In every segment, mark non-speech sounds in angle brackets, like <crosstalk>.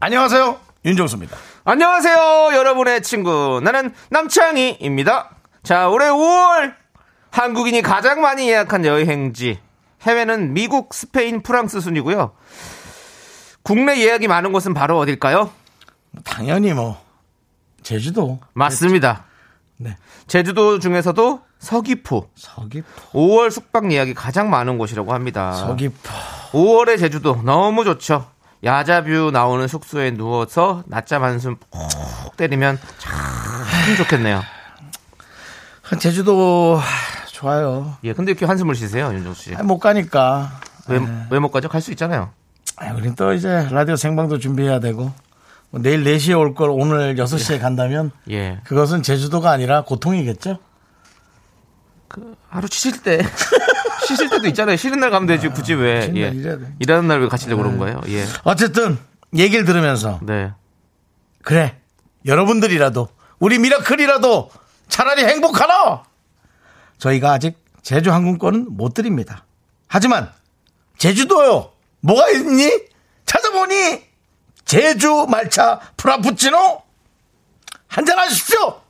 안녕하세요. 윤정수입니다. 안녕하세요, 여러분의 친구. 나는 남창희입니다. 자, 올해 5월 한국인이 가장 많이 예약한 여행지. 해외는 미국, 스페인, 프랑스 순이고요. 국내 예약이 많은 곳은 바로 어딜까요? 당연히 뭐 제주도 맞습니다. 네. 제주도 중에서도 서귀포. 서귀포 5월 숙박 예약이 가장 많은 곳이라고 합니다. 서귀포 5월의 제주도 너무 좋죠. 야자뷰 나오는 숙소에 누워서 낮잠 한숨 푹 때리면 참 좋겠네요. 제주도 좋아요. 예, 근데 이렇게 한숨을 쉬세요, 윤정수 씨. 아니, 못 가니까. 왜, 왜 못 가죠? 갈 수 있잖아요. 아, 우린 또 이제 라디오 생방도 준비해야 되고 뭐 내일 4시에 올 걸 오늘 6시에 간다면 예. 그것은 제주도가 아니라 고통이겠죠? 하루 쉬실 때. <laughs> 쉬실 때도 있잖아요. 쉬는 날 가면 되지. 굳이 왜. 예. 일하는 날왜 가시려고 그런 거예요? 예. 어쨌든 얘기를 들으면서 네. 그래 여러분들이라도 우리 미라클이라도 차라리 행복하라 저희가 아직 제주 항공권은 못 드립니다 하지만 제주도요 뭐가 있니 찾아보니 제주 말차 프라푸치노 한잔 하십시오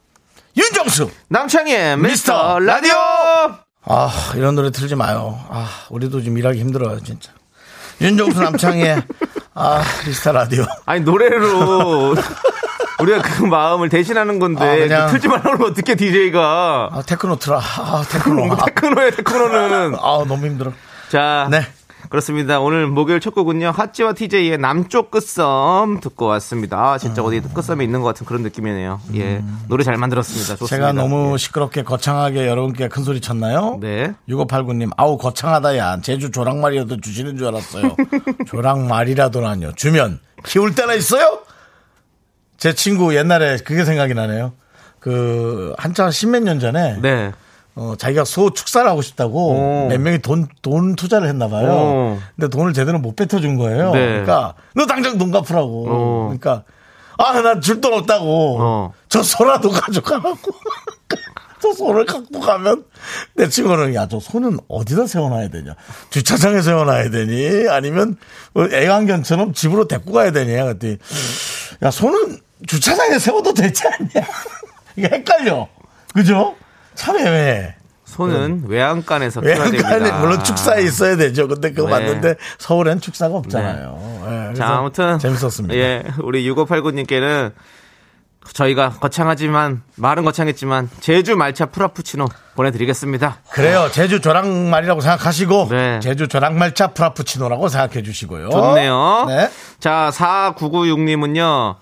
윤정수 남창희의 미스터 미스터 라디오! 아 이런 노래 틀지 마요 아 우리도 좀 일하기 힘들어요 진짜 윤정수 남창희 아 미스터 라디오 아니, 노래로. <laughs> 우리가 그 마음을 대신하는 건데. 아, 그냥- 그 틀지 말라고 그러면 어떻게 DJ가. 아 테크노 틀어 아 테크노 <laughs> 아, 테크노에 테크노는. 아 너무 힘들어 자. 네. 그렇습니다. 오늘 목요일 첫 곡은요. 하찌와 TJ의 남쪽 끝섬 듣고 왔습니다. 진짜 어디 끝섬에 있는 것 같은 그런 느낌이네요. 예. 노래 잘 만들었습니다. 좋습니다. 제가 너무 예. 시끄럽게 거창하게 여러분께 큰 소리 쳤나요? 네. 6589님, 아우, 거창하다, 야. 제주 조랑말이라도 주시는 줄 알았어요. <laughs> 조랑말이라도라뇨. 주면, 키울 때나 있어요? 제 친구 옛날에 그게 생각이 나네요. 그, 한참 십몇 년 전에, 네. 어, 자기가 소 축사를 하고 싶다고 오. 몇 명이 돈, 돈 투자를 했나 봐요. 오. 근데 돈을 제대로 못 뱉어준 거예요. 네. 그러니까, 너 당장 돈 갚으라고. 오. 그러니까, 아, 나 줄 돈 없다고. 어. 저 소라도 <laughs> 가져가라고. <laughs> 저 소를 갖고 가면 내 친구는 야, 저 소는 어디다 세워놔야 되냐. 주차장에 세워놔야 되니? 아니면 뭐 애완견처럼 집으로 데리고 가야 되냐. 그랬더니 야, 소는 주차장에 세워도 되지 않냐. <laughs> 이게 헷갈려. 그죠? 참 애매해. 소는 외양간에서 키워야 됩니다. 외양간에 물론 축사에 있어야 되죠. 근데 그거 네. 맞는데 서울엔 축사가 없잖아요. 예, 그래서 자, 아무튼 재밌었습니다. 예, 우리 6589님께는 저희가 거창하지만 말은 거창했지만 제주 말차 프라푸치노 보내드리겠습니다. 그래요. 제주 조랑말이라고 생각하시고 네. 제주 조랑말차 프라푸치노라고 생각해 주시고요. 좋네요. 네. 자, 4996님은요.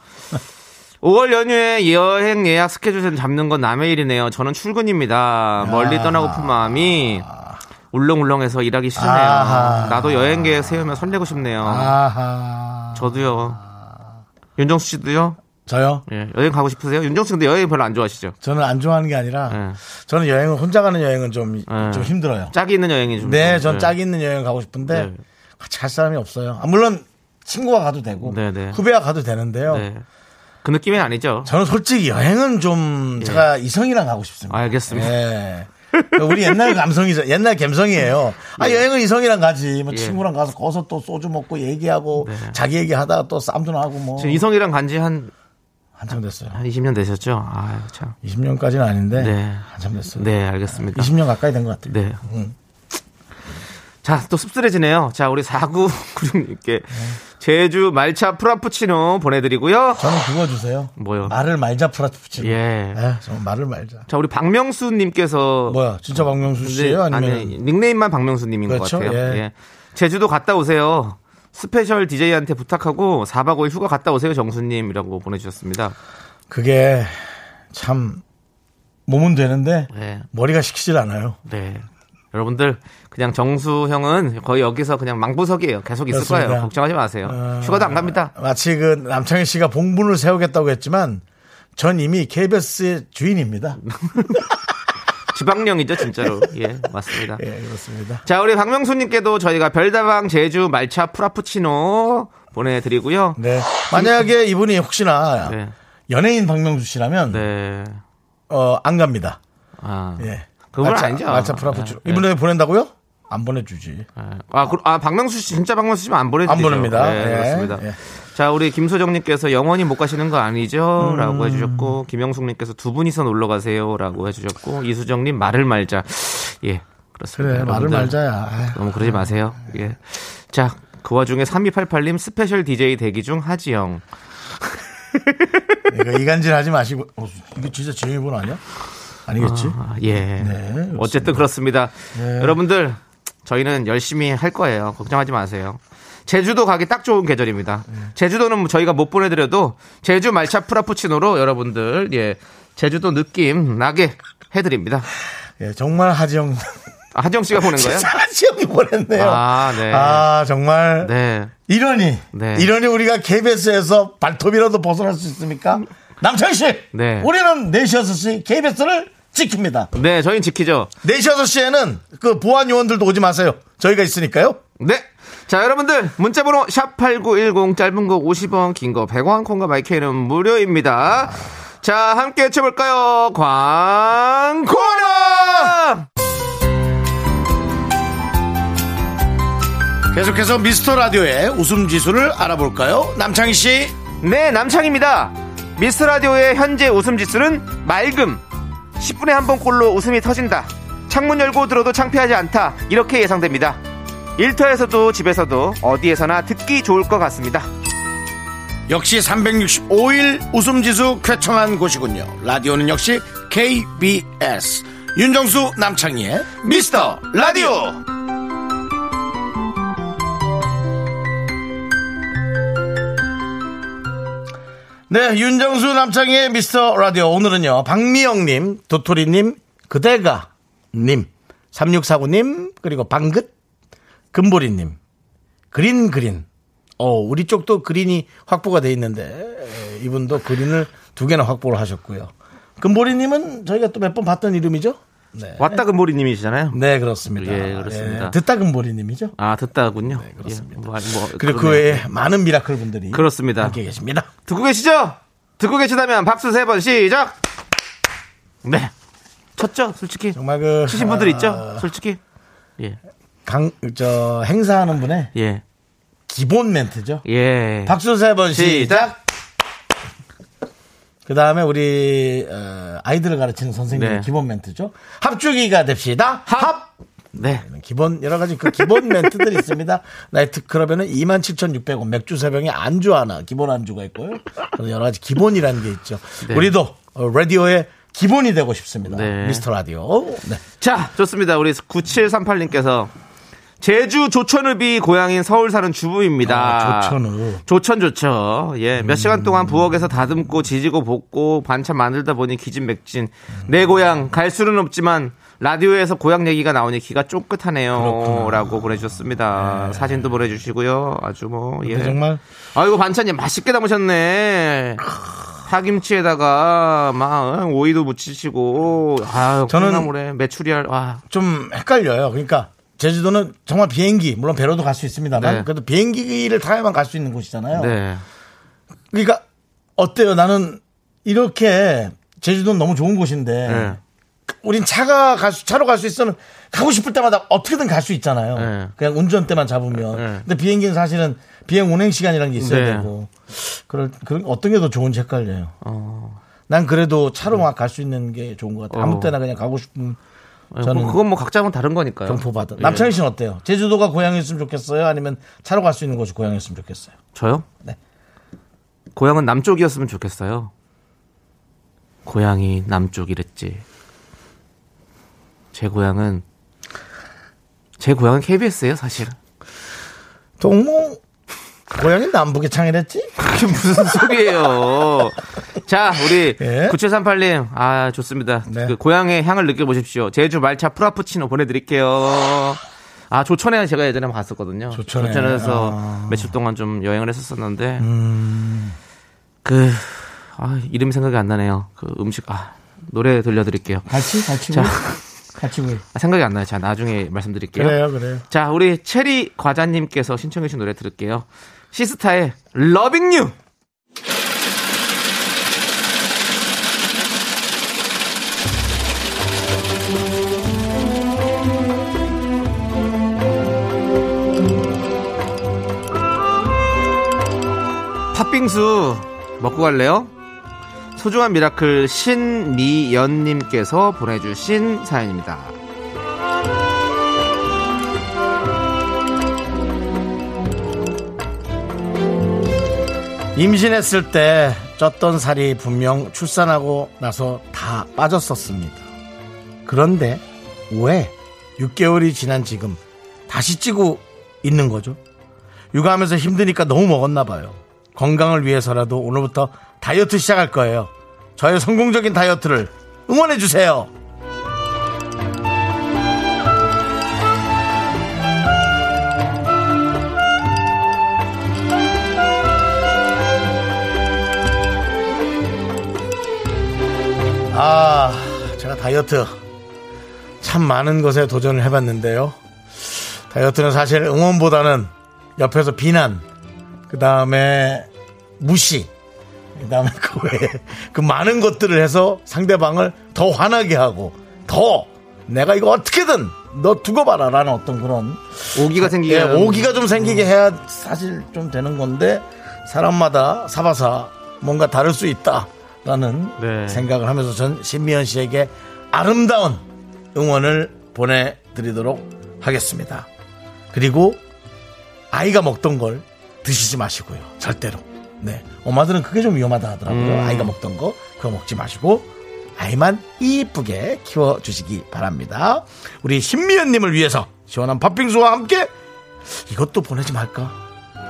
5월 연휴에 여행 예약 스케줄 잡는 건 남의 일이네요. 저는 출근입니다. 멀리 떠나고픈 마음이 울렁울렁해서 일하기 싫네요. 아하. 나도 여행 계획 세우면 설레고 싶네요. 아하. 저도요. 윤정수 씨도요? 저요? 예, 여행 가고 싶으세요? 윤정수 근데 여행 별로 안 좋아하시죠? 저는 안 좋아하는 게 아니라 예. 저는 여행을 혼자 가는 여행은 좀, 네. 좀 힘들어요. 짝이 있는 여행이 좀. 네, 좀, 전 예. 짝이 있는 여행 가고 싶은데 네. 같이 갈 사람이 없어요. 아, 물론 친구와 가도 되고 네, 네. 후배와 가도 되는데요. 네. 그 느낌이 아니죠. 저는 솔직히 여행은 좀 제가 이성이랑 가고 싶습니다. 예. 알겠습니다. 예. 우리 옛날 감성이죠. 옛날 감성이에요. 아, 여행은 이성이랑 가지. 뭐 예. 친구랑 가서 거기서 또 소주 먹고 얘기하고 자기 얘기하다가 또 쌈도 나고 뭐. 지금 이성이랑 간 지 한, 한참 됐어요. 한 20년 되셨죠? 아 참. 20년까지는 아닌데 네. 한참 됐어요. 네, 알겠습니다. 20년 가까이 된 것 같아요. 네. 음. 자, 또 씁쓸해지네요. 자, 우리 4996님께 네. 제주 말차 프라푸치노 보내드리고요. 저는 그거 주세요. 뭐요? 말을 말자 프라푸치노. 예. 네, 저는 말을 말자. 자, 우리 박명수님께서. 뭐야, 진짜 박명수 씨예요? 네, 아니면 아니, 닉네임만 박명수님인 그렇죠, 것 같아요. 예. 예. 제주도 갔다 오세요. 스페셜 DJ한테 부탁하고 4박 5일 휴가 갔다 오세요, 정수님이라고 보내주셨습니다. 그게 참 몸은 되는데 네. 머리가 시키질 않아요. 네. 여러분들 그냥 정수 형은 거의 여기서 그냥 망부석이에요. 계속 있을 그렇습니다. 거예요. 걱정하지 마세요. 어, 휴가도 안 갑니다. 마치 그 남창희 씨가 봉분을 세우겠다고 했지만 전 이미 KBS의 주인입니다. <laughs> 지방령이죠, 진짜로. 예, 맞습니다. 예, 그렇습니다. 자, 우리 박명수님께도 저희가 별다방 제주 말차 프라푸치노 보내드리고요. 네. 만약에 이분이 혹시나 네. 연예인 박명수 씨라면 네. 어, 안 갑니다. 아. 예. 그건 말차- 아니죠. 말차 프라푸치노. 네. 이분에게 보낸다고요? 안 보내주지. 아, 그, 아, 박명수 씨, 진짜 박명수 씨면 안 보내주죠. 안 보냅니다. 네, 예, 그렇습니다. 예. 자, 우리 김소정님께서 영원히 못 가시는 거 아니죠? 음. 라고 해주셨고, 김영숙님께서 두 분이서 놀러 가세요. 라고 해주셨고, 이수정님 말을 말자. 예, 그렇습니다. 그래, 말을 말자야. 아유. 너무 그러지 마세요. 예. 자, 그 와중에 3288님 스페셜 DJ 대기 중 하지영. <laughs> 이간질 하지 마시고. 어, 이게 진짜 본인 아니야? 아니겠지? 아, 예. 네, 어쨌든 그렇습니다. 여러분들, 저희는 열심히 할 거예요. 걱정하지 마세요. 제주도 가기 딱 좋은 계절입니다. 제주도는 뭐 저희가 못 보내드려도 제주 말차 프라푸치노로 여러분들, 예, 제주도 느낌 나게 해드립니다. 예, 정말 하지영. 아, 하정 씨가 보낸 거예요? 하지영이 보냈네요. 아, 네. 아, 정말. 네. 이러니. 네. 이러니 우리가 KBS에서 발톱이라도 벗어날 수 있습니까? 남창희 씨. 네. 우리는 4시 6시 KBS를 지킵니다. 네, 저희는 지키죠. 4시 6시에는 그 보안 요원들도 오지 마세요. 저희가 있으니까요. 네. 자, 여러분들, 문자번호 샵8910, 짧은 거 50원, 긴 거 100원, 콩과 마이크는 무료입니다. 자, 함께 외쳐볼까요? 광고라! 계속해서 미스터 라디오의 웃음 지수를 알아볼까요? 남창희 씨. 네, 남창입니다. 미스 라디오의 현재 웃음 지수는 맑음. 10분에 한 번 꼴로 웃음이 터진다. 창문 열고 들어도 창피하지 않다. 이렇게 예상됩니다. 일터에서도 집에서도 어디에서나 듣기 좋을 것 같습니다. 역시 365일 웃음 지수 쾌청한 곳이군요. 라디오는 역시 KBS. 윤정수 남창희의 미스터 라디오. 네, 윤정수 남창희의 미스터 라디오. 오늘은요, 박미영님, 도토리님, 그대가님, 3649님, 그리고 방긋, 금보리님, 그린 그린. 어, 우리 쪽도 그린이 확보가 돼 있는데, 이분도 그린을 두 개나 확보를 하셨고요. 금보리님은 저희가 또 몇 번 봤던 이름이죠? 네. 왔다 금 보리님이시잖아요. 네, 그렇습니다. 예, 그렇습니다. 예, 듣다 금 보리님이죠? 아, 듣다군요. 네, 그렇습니다. 예, 뭐, 뭐, 그리고 그. 외에 많은 미라클 분들이 그렇습니다. 함께 계십니다. 듣고 계시죠? 듣고 계시다면 박수 세 번 시작! 네. 쳤죠? 솔직히. 정말 그 치신 분들 아, 있죠? 솔직히. 예. 강, 저 행사하는 분의 예. 기본 멘트죠. 예. 박수 세 번 시작. 시작. 그 다음에 우리 어, 아이들을 가르치는 선생님 네. 기본 멘트죠. 합주기가 됩시다. 합. 네. 기본 여러 가지 그 기본 <laughs> 멘트들이 있습니다. 나이트클럽에는 27,600원 맥주 세 병에 안주 하나 기본 안주가 있고요. 여러 가지 기본이라는 게 있죠. 네. 우리도 어, 라디오의 기본이 되고 싶습니다. 네. 미스터 라디오. 네. 자, 좋습니다. 우리 9738님께서 제주 조천읍이 고향인 서울 사는 주부입니다. 아, 조천읍. 조천 좋죠. 예. 몇 시간 동안 부엌에서 다듬고 지지고 볶고 반찬 만들다 보니 기진맥진. 내 고향 갈 수는 없지만 라디오에서 고향 얘기가 나오니 기가 쫑긋하네요. 라고 보내주셨습니다. 사진도 보내주시고요. 아주 뭐, 예. 정말 아이고, 반찬이 맛있게 담으셨네. 파김치에다가 막 어, 오이도 묻히시고 아 저는- 콩나물에 메추리알 와 좀 헷갈려요. 그러니까 제주도는 정말 비행기 물론 배로도 갈 수 있습니다만 네. 그래도 비행기를 타야만 갈 수 있는 곳이잖아요. 네. 그러니까 어때요? 나는 이렇게 제주도는 너무 좋은 곳인데 네. 우린 차가 갈 수, 차로 갈 수 있어는 가고 싶을 때마다 어떻게든 갈 수 있잖아요. 네. 그냥 운전대만 잡으면. 네. 근데 비행기는 사실은 비행 운행 시간이라는 게 있어야 네. 되고. 그럴, 그런 어떤 게 더 좋은지 헷갈려요. 어. 난 그래도 차로 막 갈 수 있는 게 좋은 것 같아 요. 아무 어. 때나 그냥 가고 싶은 저는 저는 그건 뭐 각자는 다른 거니까요. 경포 받아. 예. 남창희 씨는 어때요? 제주도가 고향이었으면 좋겠어요? 아니면 차로 갈 수 있는 곳이 고향이었으면 좋겠어요? 저요? 네. 고향은 남쪽이었으면 좋겠어요. 고향이 남쪽이랬지. 제 고향은 제 고향은 KBS예요, 사실. 동무 고향이 남북의 창이랬지? 그게 무슨 <laughs> 소리예요? 자, 우리 예. 9738님, 아, 좋습니다. 네. 그 고향의 향을 느껴보십시오. 제주 말차 프라푸치노 보내드릴게요. 아, 조천에 제가 예전에 갔었거든요. 조천에. 조천에서 아. 음. 며칠 동안 좀 여행을 했었었는데, 그, 아, 이름이 생각이 안 나네요. 그 음식, 아, 노래 들려드릴게요. 같이 같이 자. 같이 구 아, 생각이 안 나요. 자, 나중에 말씀드릴게요. 그래요 그래요. 자, 우리 체리 과자님께서 신청해주신 노래 들을게요. 시스타의 러빙 유! 팥빙수 먹고 갈래요? 소중한 미라클 신미연님께서 보내주신 사연입니다. 임신했을 때 쪘던 살이 분명 출산하고 나서 다 빠졌었습니다. 그런데 왜 6개월이 지난 지금 다시 찌고 있는 거죠? 육아하면서 힘드니까 너무 먹었나 봐요. 건강을 위해서라도 오늘부터 다이어트 시작할 거예요. 저의 성공적인 다이어트를 응원해 주세요. 아, 제가 다이어트 참 많은 것에 도전을 해봤는데요. 다이어트는 사실 응원보다는 옆에서 비난, 그 다음에 무시, 그 다음에 <laughs> 그 외에 그 많은 것들을 해서 상대방을 더 화나게 하고 더 내가 이거 어떻게든 너 두고 봐라 라는 어떤 그런 오기가 생기게 예, 오기가 좀 생기게 해야 사실 좀 되는 건데 사람마다 사바사 뭔가 다를 수 있다 라는 네. 생각을 하면서 전 신미연 씨에게 아름다운 응원을 보내드리도록 하겠습니다. 그리고 아이가 먹던 걸 드시지 마시고요. 절대로. 네. 엄마들은 그게 좀 위험하다 하더라고요. 음. 아이가 먹던 거 그거 먹지 마시고 아이만 이쁘게 키워주시기 바랍니다. 우리 신미연님을 위해서 시원한 팥빙수와 함께 이것도 보내지 말까?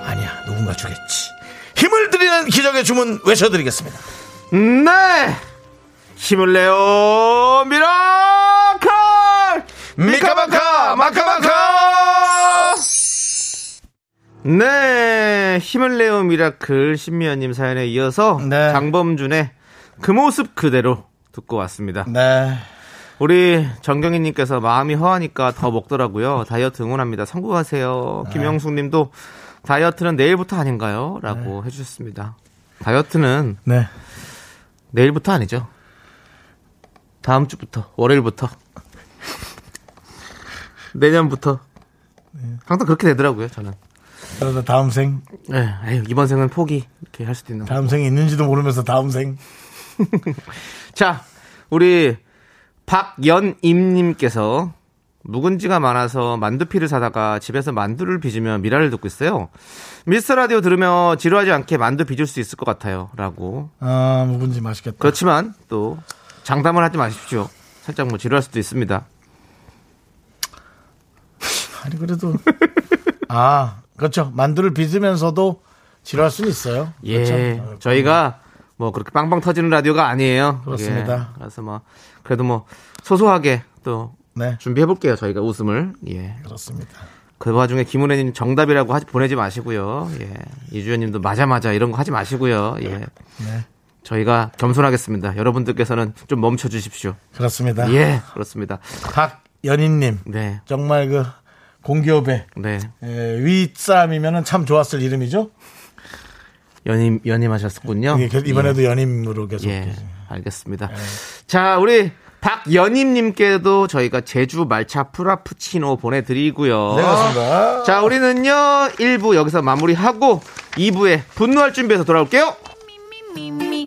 아니야, 누군가 주겠지. 힘을 드리는 기적의 주문 외쳐드리겠습니다. 네! 힘을 내요, 미라클! 미카마카, 마카마카! 네, 힘을 내요, 미라클 신미연님 사연에 이어서 네. 장범준의 그 모습 그대로 듣고 왔습니다. 네. 우리 정경희님께서 마음이 허하니까 더 먹더라고요. 다이어트 응원합니다. 성공하세요. 네. 김영숙님도 다이어트는 내일부터 아닌가요? 라고 해주셨습니다. 다이어트는 네. 내일부터 아니죠. 다음 주부터, 월요일부터. <laughs> 내년부터. 항상 그렇게 되더라고요, 저는. 그러다 다음 생, 네, 에휴, 이번 생은 포기. 이렇게 할 수도 있는 거. 다음 생이 있는지도 모르면서 다음 생. <laughs> 자, 우리 박연임님께서 묵은지가 많아서 만두피를 사다가 집에서 만두를 빚으며 미라를 듣고 있어요. 미스터 라디오 들으며 지루하지 않게 만두 빚을 수 있을 것 같아요. 라고. 아, 묵은지 맛있겠다. 그렇지만 또 장담을 하지 마십시오. 살짝 뭐 지루할 수도 있습니다. <laughs> 아니, 그래도. 아, 그렇죠. 만두를 빚으면서도 지루할 수는 있어요. 예. 그렇죠? 저희가 뭐 그렇게 빵빵 터지는 라디오가 아니에요. 그렇습니다. 예. 그래서 뭐 그래도 뭐 소소하게 또 네. 준비해 볼게요. 저희가 웃음을. 예. 그렇습니다. 그 와중에 김은혜님 정답이라고 하지 보내지 마시고요. 예. 이주연님도 맞아 맞아 이런 거 하지 마시고요. 예. 네. 저희가 겸손하겠습니다. 여러분들께서는 좀 멈춰 주십시오. 그렇습니다. 예, 그렇습니다. 박연인님. 네, 정말 그 공기업의 네. 에, 윗사람이면 참 좋았을 이름이죠. 연임 연임하셨군요. 계- 이번에도 연임으로 계속. 예, 알겠습니다. 자, 우리 박연임님께도 저희가 제주 말차 프라푸치노 보내드리고요. 네, 그렇습니다. 자, 우리는요 1부 여기서 마무리하고 2부에 분노할 준비해서 돌아올게요. me, me,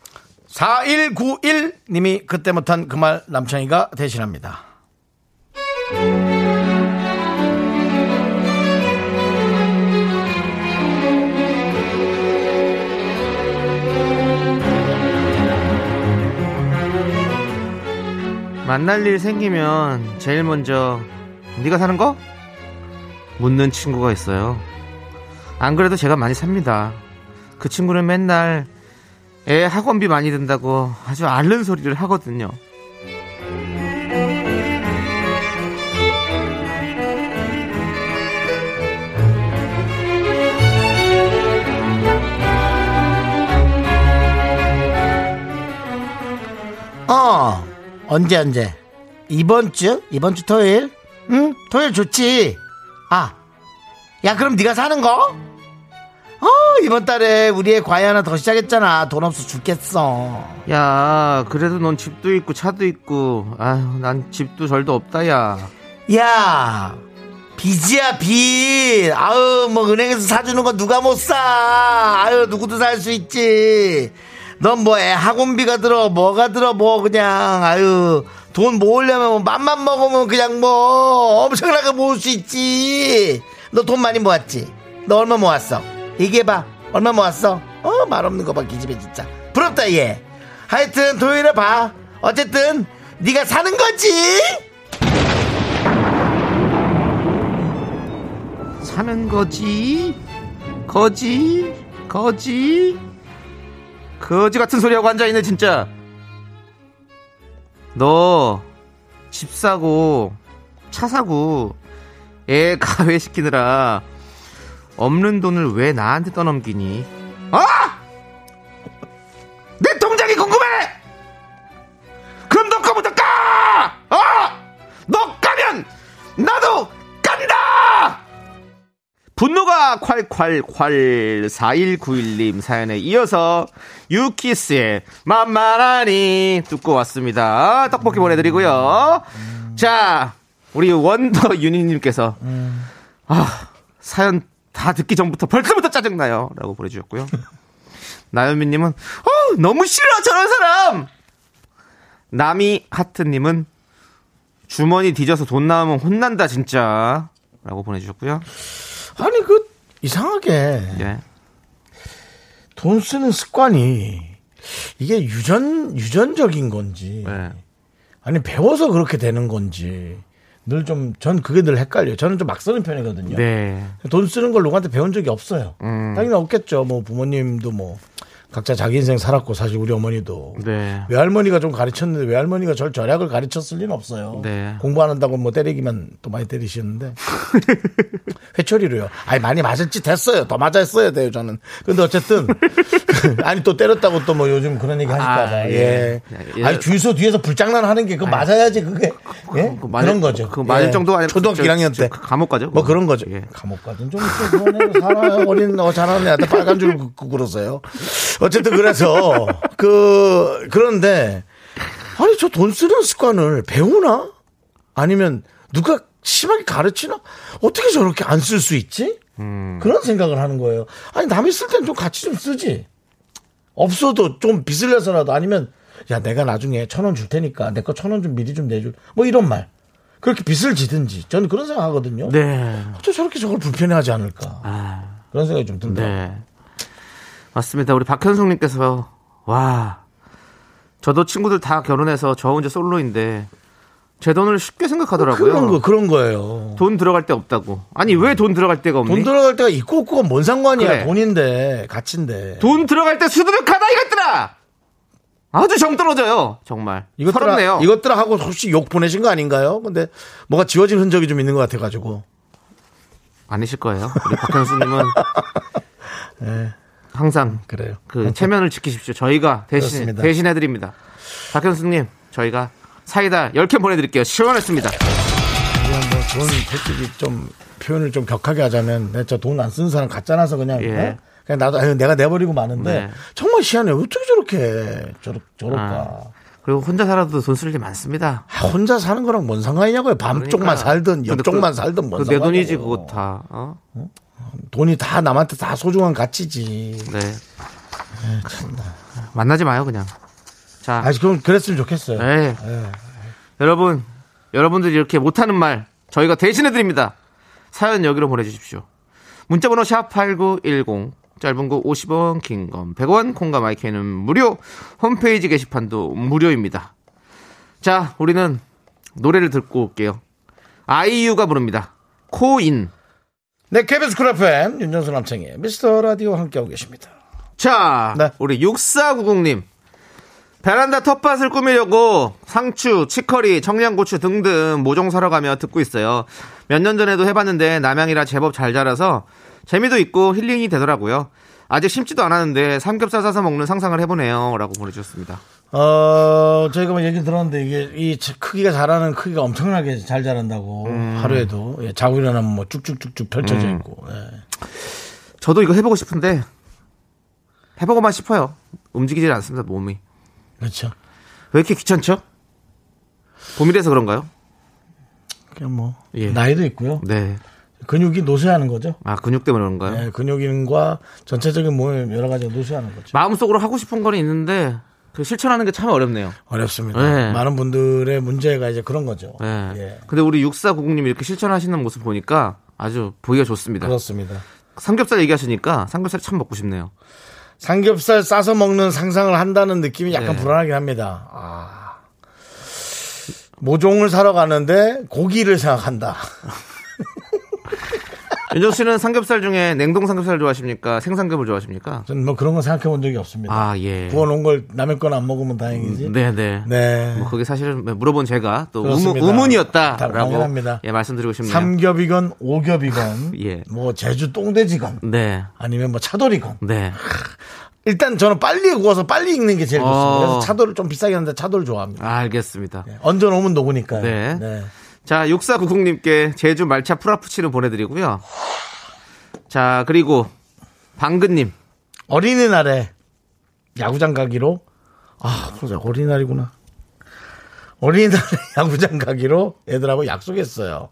4191 님이 그때 못한 그 말 남창희가 대신합니다. 만날 일 생기면 제일 먼저 네가 사는 거? 묻는 친구가 있어요. 안 그래도 제가 많이 삽니다. 그 친구는 맨날 애 학원비 많이 든다고 아주 앓는 소리를 하거든요. 어, 언제, 언제? 이번 주? 이번 주 토요일? 응, 토요일 좋지. 아, 야, 그럼 네가 사는 거? 어, 이번 달에 우리 애 과외 하나 더 시작했잖아. 돈 없어 죽겠어. 야, 그래도 넌 집도 있고 차도 있고, 아유, 난 집도 절도 없다, 야. 야, 빚이야, 빚. 아유, 뭐, 은행에서 사주는 거 누가 못 사. 아유, 누구도 살 수 있지. 넌 뭐, 애 학원비가 들어, 뭐가 들어, 뭐, 그냥, 아유, 돈 모으려면 뭐 맘만 먹으면 그냥 뭐, 엄청나게 모을 수 있지. 너 돈 많이 모았지? 너 얼마 모았어? 얘기해봐. 얼마 모았어? 어, 말 없는 거 봐, 기집애 진짜. 부럽다, 얘. 하여튼, 토요일에 봐. 어쨌든, 네가 사는 거지? 사는 거지? 거지? 거지? 거지 같은 소리하고 앉아있네, 진짜. 너, 집 사고, 차 사고, 애 가외시키느라, 없는 돈을 왜 나한테 떠넘기니? 아! 내 통장이 궁금해! 그럼 너 거부터 까! 어! 너 까면, 나도 깐다! 분노가 콸콸콸 4191님 사연에 이어서 유키스의 만만하니 듣고 왔습니다. 떡볶이 보내드리고요. 자, 우리 원더 유니님께서 아, 사연 다 듣기 전부터 벌써부터 짜증나요. 라고 보내주셨고요. <laughs> 나연미님은 어, 너무 싫어 저런 사람! 나미 하트님은 주머니 뒤져서 돈 나오면 혼난다 진짜 라고 보내주셨고요. 아니, 그, 이상하게. 예. 돈 쓰는 습관이 이게 유전 유전적인 건지 네. 아니 배워서 그렇게 되는 건지 늘 좀 전 그게 늘 헷갈려요. 저는 좀 막 쓰는 편이거든요. 네. 돈 쓰는 걸 누구한테 배운 적이 없어요. 음. 당연히 없겠죠. 뭐 부모님도 뭐 각자 자기 인생 살았고 사실 우리 어머니도 네. 외할머니가 좀 가르쳤는데 외할머니가 절 절약을 가르쳤을 리는 없어요. 네. 공부 안 한다고 뭐 때리기만 또 많이 때리시는데 <laughs> 회초리로요. 아니 많이 맞을지 됐어요. 더 맞았어야 돼요 저는. 근데 어쨌든 <laughs> 아니 또 때렸다고 또 뭐 요즘 그런 얘기 하실까봐. 아, 예. 예. 예. 아니 주유소 뒤에서 불장난 하는 게 그거 맞아야지 그게 예? 그거 맞을- 그런 거죠. 그거 맞을 예. 정도가 아니라 초등학교 저- 1학년 저때 감옥 가죠, 뭐 그거. 그런 거죠. 예. 감옥 가든 좀 있어 그거는 살아요. 어린 어 잘하는 애한테 빨간 줄 긋고 그러세요. 어쨌든 그래서 그 그런데 아니 저 돈 쓰는 습관을 배우나 아니면 누가 심하게 가르치나 어떻게 저렇게 안 쓸 수 있지? 그런 생각을 하는 거예요. 아니 남이 쓸 땐 좀 같이 좀 쓰지. 없어도 좀 빚을 내서라도 아니면 야 내가 나중에 천 원 줄 테니까 내 거 천 원 좀 미리 좀 내줄 뭐 이런 말 그렇게 빚을 지든지 저는 그런 생각하거든요. 네. 어떻게 저렇게 저걸 불편해하지 않을까 아, 그런 생각이 좀 든다. 네. 맞습니다. 우리 박현숙님께서, 와, 저도 친구들 다 결혼해서 저 혼자 솔로인데, 제 돈을 쉽게 생각하더라고요. 그런 거 그런 거예요. 돈 들어갈 데 없다고. 아니, 왜 돈 들어갈 데가 없니? 돈 들어갈 때가 있고 없고가 뭔 상관이야 그래. 돈인데 가치인데 돈 들어갈 때 수두룩하다 이것들아! 아주 정 떨어져요. 정말. 이것들아 서럽네요. 이것들아 하고 혹시 욕 보내신 거 아닌가요? 근데 뭐가 지워진 흔적이 좀 있는 것 같아가지고 아니실 거예요. 우리 박현수님은 <laughs> 항상 그래요. 그 체면을 지키십시오. 저희가 대신 그렇습니다. 대신해 드립니다. 박현수 님, 저희가 사이다 10캔 보내 드릴게요. 시원했습니다. 그냥 뭐돈 솔직히 좀 표현을 좀 격하게 하자면 내가 돈 안 쓰는 사람 갖잖아서 그냥 예. 어? 그냥 나도 아유, 내가 내버리고 마는데 네. 정말 희한해 어떻게 저렇게 저렇, 저럴까 아, 그리고 혼자 살아도 돈 쓸 일 많습니다. 아, 혼자 사는 거랑 뭔 상관이냐고요 밤 쪽만 살든 근데 옆쪽만 그- 살든 뭔 그내 돈이지 상관이냐고요. 그거 다. 어? 돈이 다 남한테 다 소중한 가치지. 네. 만나지 마요, 그냥. 자, 아, 그럼 그랬으면 좋겠어요. 네. 여러분, 여러분들이 이렇게 못하는 말 저희가 대신해 드립니다. 사연 여기로 보내주십시오. 문자번호 샵 #8910 짧은 거 50원, 긴 건 100원, 콩과 마이크는 무료. 홈페이지 게시판도 무료입니다. 자, 우리는 노래를 듣고 올게요. 아이유가 부릅니다. 코인. 네, KBS 쿨 FM 윤정수 남창희 미스터 라디오 함께하고 계십니다. 자, 네. 우리 6490님. 베란다 텃밭을 꾸미려고 상추, 치커리, 청양고추 등등 모종 사러 가며 듣고 있어요. 몇 년 전에도 해봤는데 남향이라 제법 잘 자라서 재미도 있고 힐링이 되더라고요. 아직 심지도 않았는데 삼겹살 싸서 먹는 상상을 해보네요. 라고 보내주셨습니다. 어, 저희가 뭐 얘기 들었는데 이게 이 크기가 자라는 크기가 엄청나게 잘 자란다고 하루에도 예, 자고 일어나면 뭐 쭉쭉쭉쭉 펼쳐져 음. 있고. 예. 저도 이거 해보고 싶은데 해보고만 싶어요. 움직이질 않습니다, 몸이. 그렇죠. 왜 이렇게 귀찮죠? 봄이라서 그런가요? 그냥 뭐 예. 나이도 있고요. 네. 근육이 노쇠하는 거죠. 아, 근육 때문에 그런가요? 예, 근육인과 전체적인 몸의 여러 가지가 노쇠하는 거죠. 마음속으로 하고 싶은 거는 있는데 그 실천하는 게 참 어렵네요. 어렵습니다. 네. 많은 분들의 문제가 이제 그런 거죠. 네. 예. 근데 우리 6490님 이렇게 실천하시는 모습 보니까 아주 보기가 좋습니다. 그렇습니다. 삼겹살 얘기하시니까 삼겹살 참 먹고 싶네요. 삼겹살 싸서 먹는 상상을 한다는 느낌이 약간 네. 불안하긴 합니다. 아. 모종을 사러 가는데 고기를 생각한다. <laughs> 윤정 씨는 삼겹살 중에 냉동 삼겹살 좋아하십니까? 생삼겹을 좋아하십니까? 저는 뭐 그런 거 생각해 본 적이 없습니다. 아, 예. 구워놓은 걸 남의 건 안 먹으면 다행이지. 네, 네. 네. 뭐 그게 사실은 물어본 제가 또 의문, 그렇습니다. 의문 이었다라고 당연합니다. 예, 말씀드리고 싶네요. 삼겹이건 오겹이건 <laughs> 예. 뭐 제주 똥돼지건 네. 아니면 뭐 차돌이건 네. 일단 저는 빨리 구워서 빨리 익는 게 제일 좋습니다. 어. 그래서 차돌을 좀 비싸게 하는데 차돌 좋아합니다. 알겠습니다. 얹어 놓으면 녹으니까요. 네. 네. 자, 6490님께 제주 말차 프라푸치노 보내드리고요. 자, 그리고 방근님. 어린이날에 야구장 가기로 아 그러자 어린이날이구나. 어린이날에 <laughs> 야구장 가기로 애들하고 약속했어요.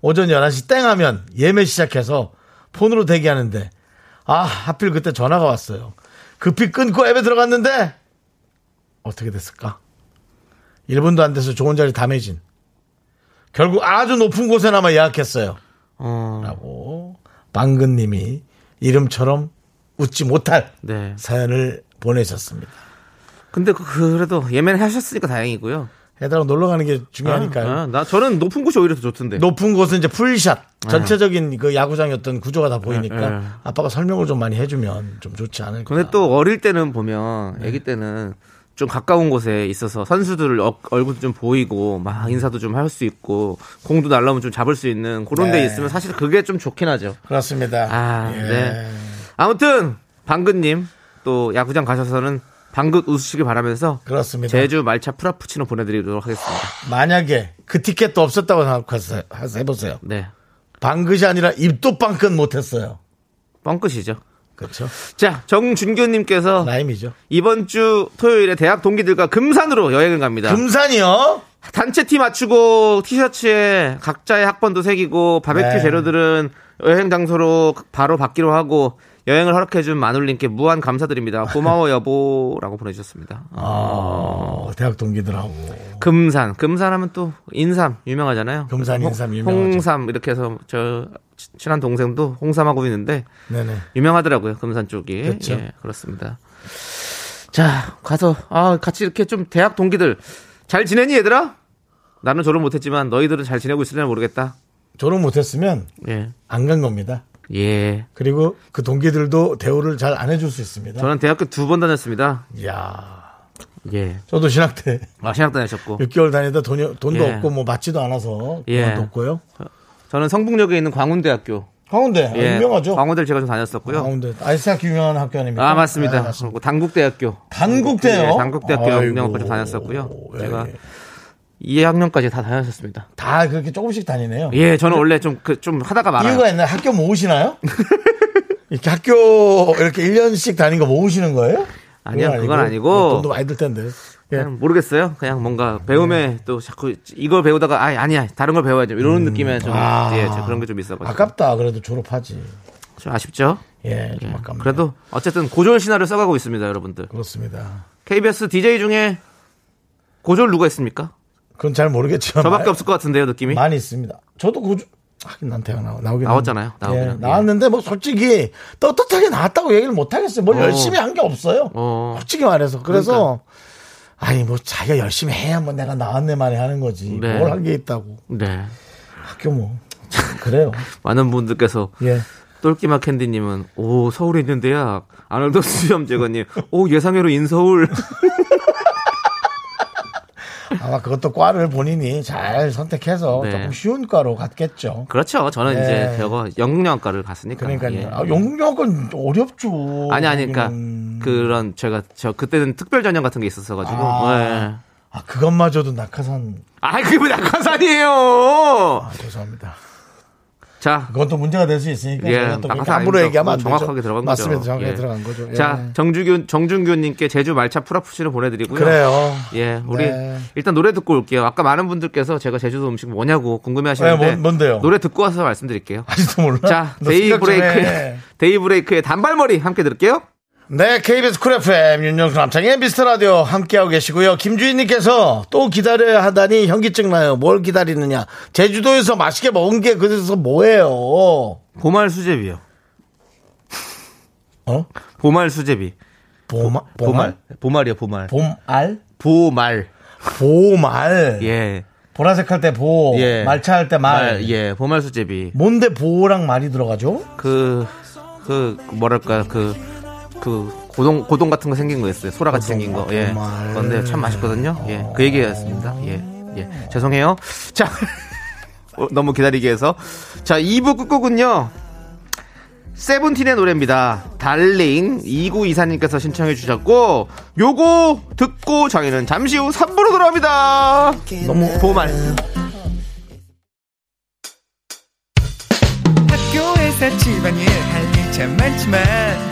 오전 11시 땡 하면 예매 시작해서 폰으로 대기하는데 아 하필 그때 전화가 왔어요. 급히 끊고 앱에 들어갔는데 어떻게 됐을까? 1분도 안 돼서 좋은 자리 다 매진. 결국 아주 높은 곳에나마 예약했어요. 어, 라고 방근님이 이름처럼 웃지 못할 네. 사연을 보내셨습니다. 근데 그- 그래도 예매를 하셨으니까 다행이고요. 애들하고 놀러 가는 게 중요하니까요. 아, 나 저는 높은 곳이 오히려 더 좋던데. 높은 곳은 이제 풀샷 전체적인 그 야구장의 어떤 구조가 다 보이니까 네, 네. 아빠가 설명을 좀 많이 해주면 좀 좋지 않을까. 근데 또 어릴 때는 보면 아기 때는 좀 가까운 곳에 있어서 선수들 어- 얼굴도 좀 보이고 막 인사도 좀 할 수 있고 공도 날라오면 좀 잡을 수 있는 그런 데 네. 있으면 사실 그게 좀 좋긴 하죠. 그렇습니다. 아, 예. 네. 아무튼 방근님 또 야구장 가셔서는 방긋 웃으시길 바라면서 그렇습니다. 제주 말차 프라푸치노 보내드리도록 하겠습니다. 만약에 그 티켓도 없었다고 생각해서 해보세요. 네, 방긋이 아니라 입도 빵긋 못했어요. 뻥끝이죠. 그렇죠. 자, 정준교님께서 라임이죠. 이번 주 토요일에 대학 동기들과 금산으로 여행을 갑니다. 금산이요. 단체 티 맞추고 티셔츠에 각자의 학번도 새기고 바베큐 네. 재료들은 여행 장소로 바로 받기로 하고 여행을 허락해준 마눌님께 무한 감사드립니다. 고마워 <laughs> 여보라고 보내주셨습니다. 어, 대학 동기들하고. 금산, 금산하면 또 인삼 유명하잖아요. 금산, 홍- 인삼 유명하죠. 홍삼 이렇게 해서 저 치- 친한 동생도 홍삼하고 있는데 네네. 유명하더라고요. 금산 쪽이. 그렇죠. 예, 그렇습니다. 자, 가서 아, 같이 이렇게 좀 대학 동기들 잘 지내니 얘들아? 나는 졸업 못했지만 너희들은 잘 지내고 있으려나 모르겠다. 졸업 못했으면 예, 안 간 겁니다. 예. 그리고 그 동기들도 대우를 잘 안 해줄 수 있습니다. 저는 대학교 두 번 다녔습니다. 이야. 예. 저도 신학 때 아, 신학 다니셨고. 6개월 다니다 돈이, 돈도 예. 없고 뭐 맞지도 않아서 예. 그만뒀고요. 저는 성북역에 있는 광운대학교. 아, 예, 유명하죠. 광운대를 제가 좀 다녔었고요. 강원대 아이스하키 유명한 학교 아닙니까? 아, 맞습니다. 네, 맞습니다. 그리고 단국대학교. 단국대요? 예, 좀 다녔었고요. 예, 제가 예. 2학년까지 다 다녔었습니다. 다 그렇게 조금씩 다니네요. 예, 저는 원래 좀, 그, 좀 하다가 말아요. 이유가 있나요? 학교 모으시나요? <laughs> 이렇게 학교 이렇게 1년씩 다닌 거 모으시는 거예요? 아니요, 그건 아니고. 돈도 많이 들 텐데. 예. 모르겠어요. 그냥 뭔가 배움에 또 자꾸 이걸 배우다가 아 아니야 다른 걸 배워야지 이런 느낌에 좀 아. 예, 저 그런 게 좀 있어가지고 아깝다. 그래도 졸업하지. 좀 아쉽죠? 예, 좀 아깝네요. 그래도 어쨌든 고졸 신화를 써가고 있습니다, 여러분들. 그렇습니다. KBS DJ 중에 고졸 누가 있습니까? 그건 잘 모르겠지만 저밖에 없을 것 같은데요, 느낌이. 많이 있습니다. 저도 고주 하긴 난 대학 나오, 나오긴 나왔잖아요. 나오긴 예, 했는데. 나왔는데 뭐 솔직히 떳떳하게 나왔다고 얘기를 못 하겠어요. 뭘 어. 열심히 한 게 없어요. 어. 솔직히 말해서 그래서 아니 뭐 자기가 열심히 해야 뭐 내가 나왔네 말이 하는 거지. 네. 뭘한 게 있다고. 네. 학교 뭐 그래요. <laughs> 많은 분들께서 예. 똘끼마 캔디님은 오 서울에 있는 대학 아놀드 수염 제거님 오 예상외로 인서울 <laughs> 아마 그것도 과를 본인이 잘 선택해서 네. 조금 쉬운 과로 갔겠죠. 그렇죠 저는 네. 이제 저거 영국영화과를 갔으니까 그러니까요. 예. 아, 영국영은 어렵죠. 아니 아니 그러니까 거기는. 그런 제가 저 그때는 특별 전형 같은 게 있었어 가지고 아. 예. 아 그것마저도 낙하산. 아이 그게 왜 낙하산이에요 아 죄송합니다. 자 그건 또 문제가 될 수 있으니까 예, 또 함부로. 얘기하면 안 되죠. 정확하게 들어간 거죠. 맞습니다. 정확하게 예. 들어간 거죠. 예. 자 정주균 정준규님께 제주 말차 프라푸치노를 보내드리고요 그래요. 예, 우리 네. 일단 노래 듣고 올게요. 아까 많은 분들께서 제가 제주도 음식 뭐냐고 궁금해하시는데 네, 뭔- 뭔데요? 노래 듣고 와서 말씀드릴게요. 아직도 몰라. 자, 좀 데이 브레이크의 해. <laughs> 데이 브레이크의 단발머리 함께 들을게요. 네, KBS 쿨 FM 윤정수 남창희의 미스터 라디오 함께하고 계시고요. 김주인님께서 또 기다려야 하다니 현기증 나요. 뭘 기다리느냐? 제주도에서 맛있게 먹은 게 그래서 뭐예요? 보말 수제비요. 어? 보말 수제비. 보마, 보말. 보말 이요, 보말. 봄알? 보말. 보말. 예. 보라색 할 때 보, 예. 말차 할 때 말. 말, 예, 보말 수제비. 뭔데 보랑 말이 들어가죠? 그, 그, 뭐랄까, 그, 그, 고동, 고동 같은 거 생긴 거 있어요. 소라 같이 생긴 거. 예. 그런데 참 맛있거든요. 예. 그 얘기였습니다. 예. 예. 죄송해요. <laughs> 자. 어, 너무 기다리게 해서. 자, 2부 끝곡은요. 세븐틴의 노래입니다. 달링 2924님께서 신청해 주셨고 요거 듣고 저희는 잠시 후 3부로 돌아옵니다. 너무 보말. 학교에서 집안일 할일참 많지만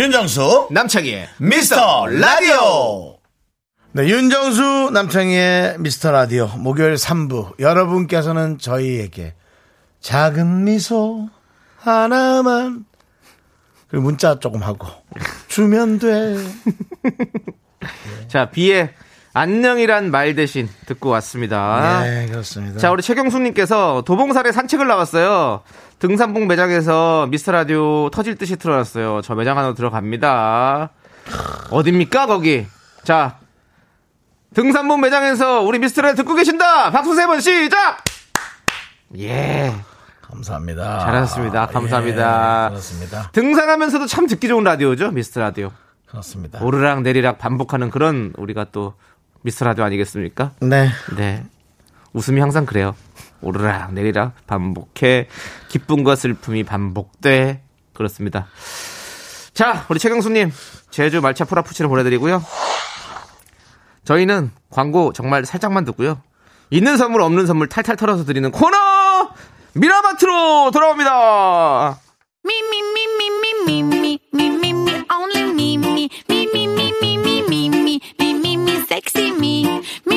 윤정수 남창희의 미스터 라디오. 네, 윤정수 남창희의 미스터 라디오 목요일 3부 여러분께서는 저희에게 작은 미소 하나만 그리고 문자 조금 하고 주면 돼. <laughs> 자 비의 안녕이란 말 대신 듣고 왔습니다. 네, 그렇습니다. 자, 우리 최경숙님께서 도봉산에 산책을 나왔어요. 등산봉 매장에서 미스터 라디오 터질 듯이 틀어놨어요. 저 매장 안으로 들어갑니다. 어딥니까, 거기? 자, 등산봉 매장에서 우리 미스터 라디오 듣고 계신다! 박수 세 번 시작! 예. 감사합니다. 잘하셨습니다. 감사합니다. 예, 그렇습니다. 등산하면서도 참 듣기 좋은 라디오죠, 미스터 라디오. 그렇습니다. 오르락 내리락 반복하는 그런 우리가 또 미스터 라디오 아니겠습니까? 네. 네. 웃음이 항상 그래요. 오르락 내리락 반복해 기쁨과 슬픔이 반복돼 그렇습니다. 자, 우리 최경수님 제주 말차 프라푸치를 보내드리고요. 저희는 광고 정말 살짝만 듣고요. 있는 선물 없는 선물 탈탈 털어서 드리는 코너 미라마트로 돌아옵니다. Me, only me,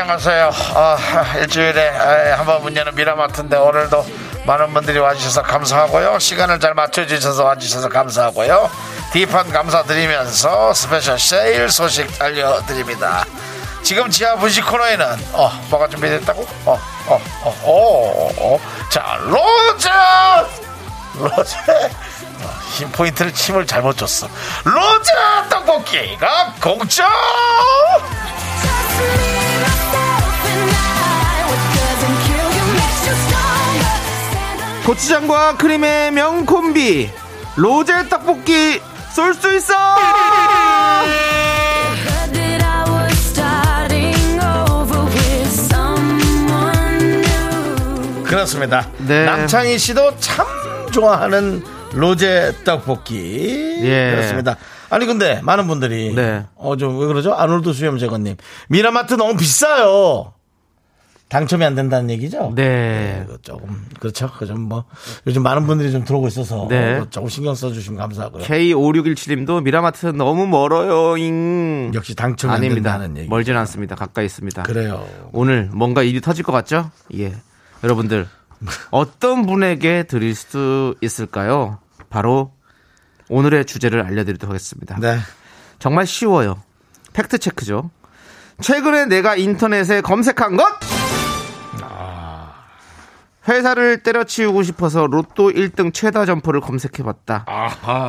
안녕하세요. 아, 일주일에 아, 한번 문 여는 미라마트인데 오늘도 많은 분들이 와주셔서 감사하고요. 시간을 잘 맞춰주셔서 와주셔서 감사하고요. deep한 감사드리면서 스페셜 세일 소식 알려드립니다. 지금 지하 분식 코너에는 어 뭐가 준비됐다고? 어 어 어어 어, 자 로제 로제 어, 힘 포인트를 힘을 잘못 줬어. 로제 떡볶이가 공짜. 고추장과 크림의 명콤비 로제 떡볶이 쏠 수 있어. 그렇습니다. 네. 남창희 씨도 참 좋아하는 로제 떡볶이. 예. 그렇습니다. 아니 근데 많은 분들이 네. 어좀 왜 그러죠? 아놀드 수염 제거님 미라마트 너무 비싸요. 당첨이 안 된다는 얘기죠? 네그 조금 그렇죠. 그좀 뭐 요즘 많은 분들이 좀 들어오고 있어서 네. 조금 신경 써주시면 감사하고요. K5617님도 미라마트 너무 멀어요 잉 역시 당첨이 안 아닙니다 된다는 얘기. 멀진 않습니다 가까이 있습니다 그래요. 오늘 뭔가 일이 터질 것 같죠? 예. 여러분들, <laughs> 어떤 분에게 드릴 수 있을까요? 바로 오늘의 주제를 알려드리도록 하겠습니다. 네. 정말 쉬워요. 팩트체크죠. 최근에 내가 인터넷에 검색한 것! 회사를 때려치우고 싶어서 로또 1등 최다 점포를 검색해봤다.